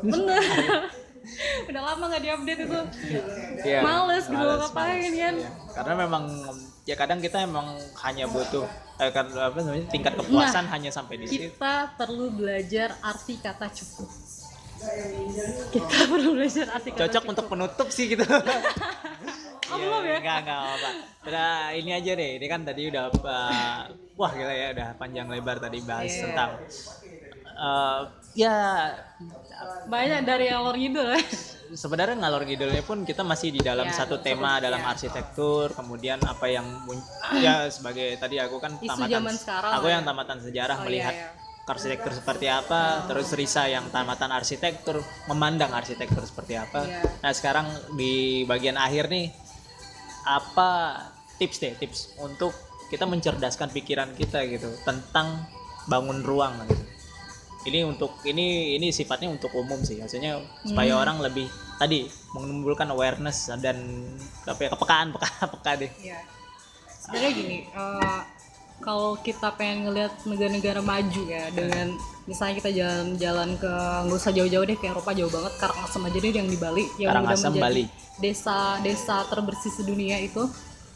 Bener. udah lama nggak diupdate itu. Iya, Males gitu males, ngapain kan? Iya. karena memang ya kadang kita emang hanya butuh eh, apa namanya tingkat kepuasan Nah, hanya sampai di situ kita perlu belajar arti kata cukup kita perlu belajar arti kata cocok cukup untuk penutup sih gitu Oh, belum ya? Enggak, enggak apa. Udah ini aja deh. Ini kan tadi udah uh, wah gila ya udah panjang lebar tadi bahas Iya. tentang uh, ya banyak dari alor ngidul ya sebenarnya ngalor ngidulnya pun kita masih di dalam Ya, satu tema ya. dalam arsitektur, kemudian apa yang ya sebagai tadi aku kan Isu tamatan zaman sekarang aku lah yang ya. tamatan sejarah Oh, melihat iya, arsitektur seperti apa, terus Risa yang tamatan arsitektur memandang arsitektur seperti apa. Iya. Nah, sekarang di bagian akhir nih apa tips deh, tips untuk kita mencerdaskan pikiran kita gitu tentang bangun ruang gitu. Ini untuk ini ini sifatnya untuk umum sih, maksudnya supaya Hmm. orang lebih tadi menimbulkan awareness dan apa ya, kepekaan peka peka deh. Iya. sebenarnya gini eh, kalau kita pengen ngelihat negara-negara maju ya dengan misalnya kita jalan-jalan ke nggak usah jauh-jauh deh ke Eropa jauh banget Karangasem aja deh yang di Bali yang udah Karangasem, menjadi Bali. desa-desa terbersih sedunia itu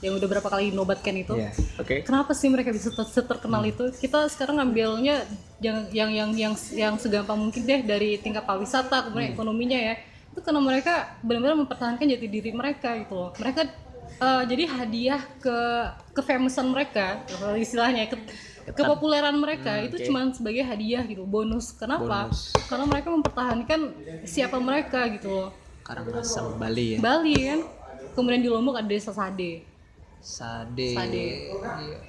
yang udah berapa kali nobatkan itu. Iya. Oke. kenapa sih mereka bisa ter- terkenal itu? Kita sekarang ngambilnya yang yang yang yang yang segampang mungkin deh dari tingkat pariwisata kemudian ekonominya ya. Itu karena mereka benar-benar mempertahankan jati diri mereka gitu loh. Mereka eh, jadi hadiah ke kefamousan mereka istilahnya ke kepopuleran mereka Hmm, itu oke. cuma sebagai hadiah gitu bonus. Kenapa? Bonus. karena mereka mempertahankan siapa mereka gitu loh. Karangasem Bali ya. Bali kan? Kemudian di Lombok ada desa Sade Sade. Sade.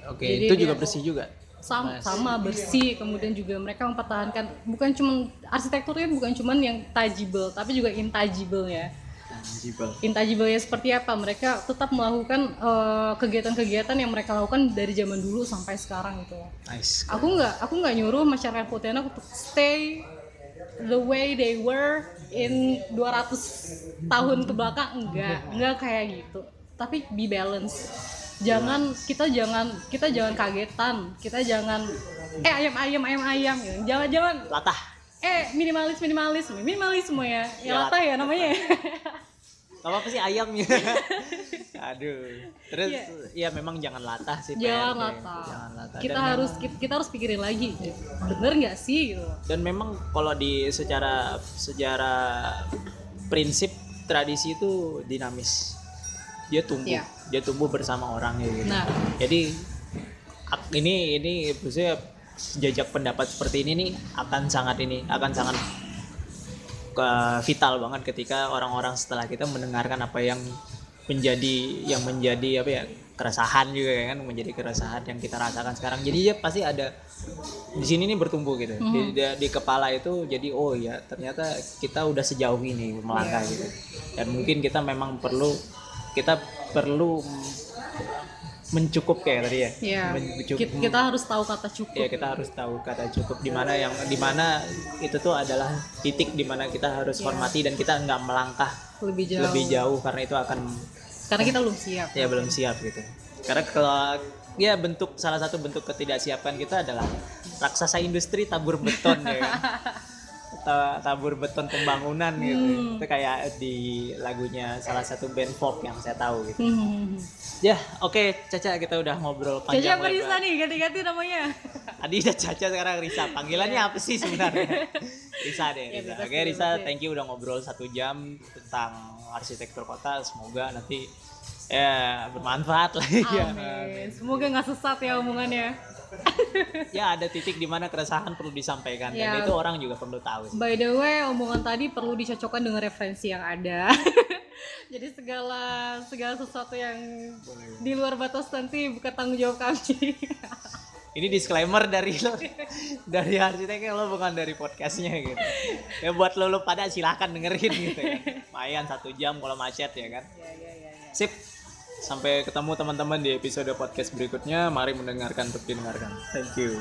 Oke, Jadi itu juga bersih juga. sama, sama bersih kemudian juga mereka mempertahankan bukan cuma arsitekturnya bukan cuma yang tangible tapi juga intangible ya Tangible. intangible ya seperti apa mereka tetap melakukan eh, kegiatan-kegiatan yang mereka lakukan dari zaman dulu sampai sekarang gitu loh. Nice. aku nggak aku nggak nyuruh masyarakat Pontianak untuk stay the way they were in 200 tahun ke belakang enggak enggak kayak gitu tapi be balance jangan kita jangan kita jangan kagetan kita jangan eh ayam ayam ayam ayam gitu. jangan jangan Latah. eh minimalis minimalis minimalisme ya ya Ya, latah ya namanya ya. Gak apa-apa sih ayamnya. Aduh. Terus ya memang jangan latah sih. jangan latah Jangan latah. kita Dan harus memang- kita, kita harus pikirin lagi bener nggak sih gitu dan memang kalau di secara secara prinsip tradisi itu dinamis. Dia tumbuh. Iya. Dia tumbuh bersama orangnya gitu. nah Jadi ini ini maksudnya jajak pendapat seperti ini nih akan sangat ini akan sangat vital banget ketika orang-orang setelah kita mendengarkan apa yang menjadi yang menjadi apa ya keresahan juga ya kan menjadi keresahan yang kita rasakan sekarang jadi ya pasti ada di sini nih bertumbuh gitu di, di, di kepala itu jadi oh ya ternyata kita udah sejauh ini melangkah gitu dan mungkin kita memang perlu kita perlu mencukup kayak tadi ya. Ya Mencukup- kita, kita harus tahu kata cukup. Ya kita harus tahu kata cukup. Di mana yang di mana itu tuh adalah titik di mana kita harus hormati dan kita nggak melangkah lebih jauh. lebih jauh karena itu akan karena kita belum siap. Ya belum siap gitu. Karena kalau ya bentuk salah satu bentuk ketidaksiapan kita adalah raksasa industri tabur beton ya kan? Ta- tabur beton pembangunan gitu Hmm. itu kayak di lagunya salah satu band folk yang saya tahu gitu Hmm. ya oke Caca kita udah ngobrol Caca panjang apa Risa nih ganti-ganti namanya Tadi udah Caca sekarang Risa. Panggilannya apa sih sebenarnya? Risa deh, Ya, Risa. Oke, sih, Risa, thank you udah ngobrol satu jam tentang arsitektur kota. Semoga nanti ya bermanfaat lah ya. Amin semoga nggak sesat ya omongannya ya ada titik di mana keresahan perlu disampaikan dan Ya. itu orang juga perlu tahu sih. By the way, omongan tadi perlu dicocokkan dengan referensi yang ada. Jadi segala segala sesuatu yang di luar batas nanti bukan tanggung jawab kami. Ini disclaimer dari lo, dari arsiteknya lo bukan dari podcastnya gitu. Ya buat lo lo pada silahkan dengerin gitu ya. Lumayan satu jam kalau macet ya kan. ya, ya, ya, ya. Sip. Sampai ketemu teman-teman di episode podcast berikutnya. Mari mendengarkan untuk didengarkan. Thank you.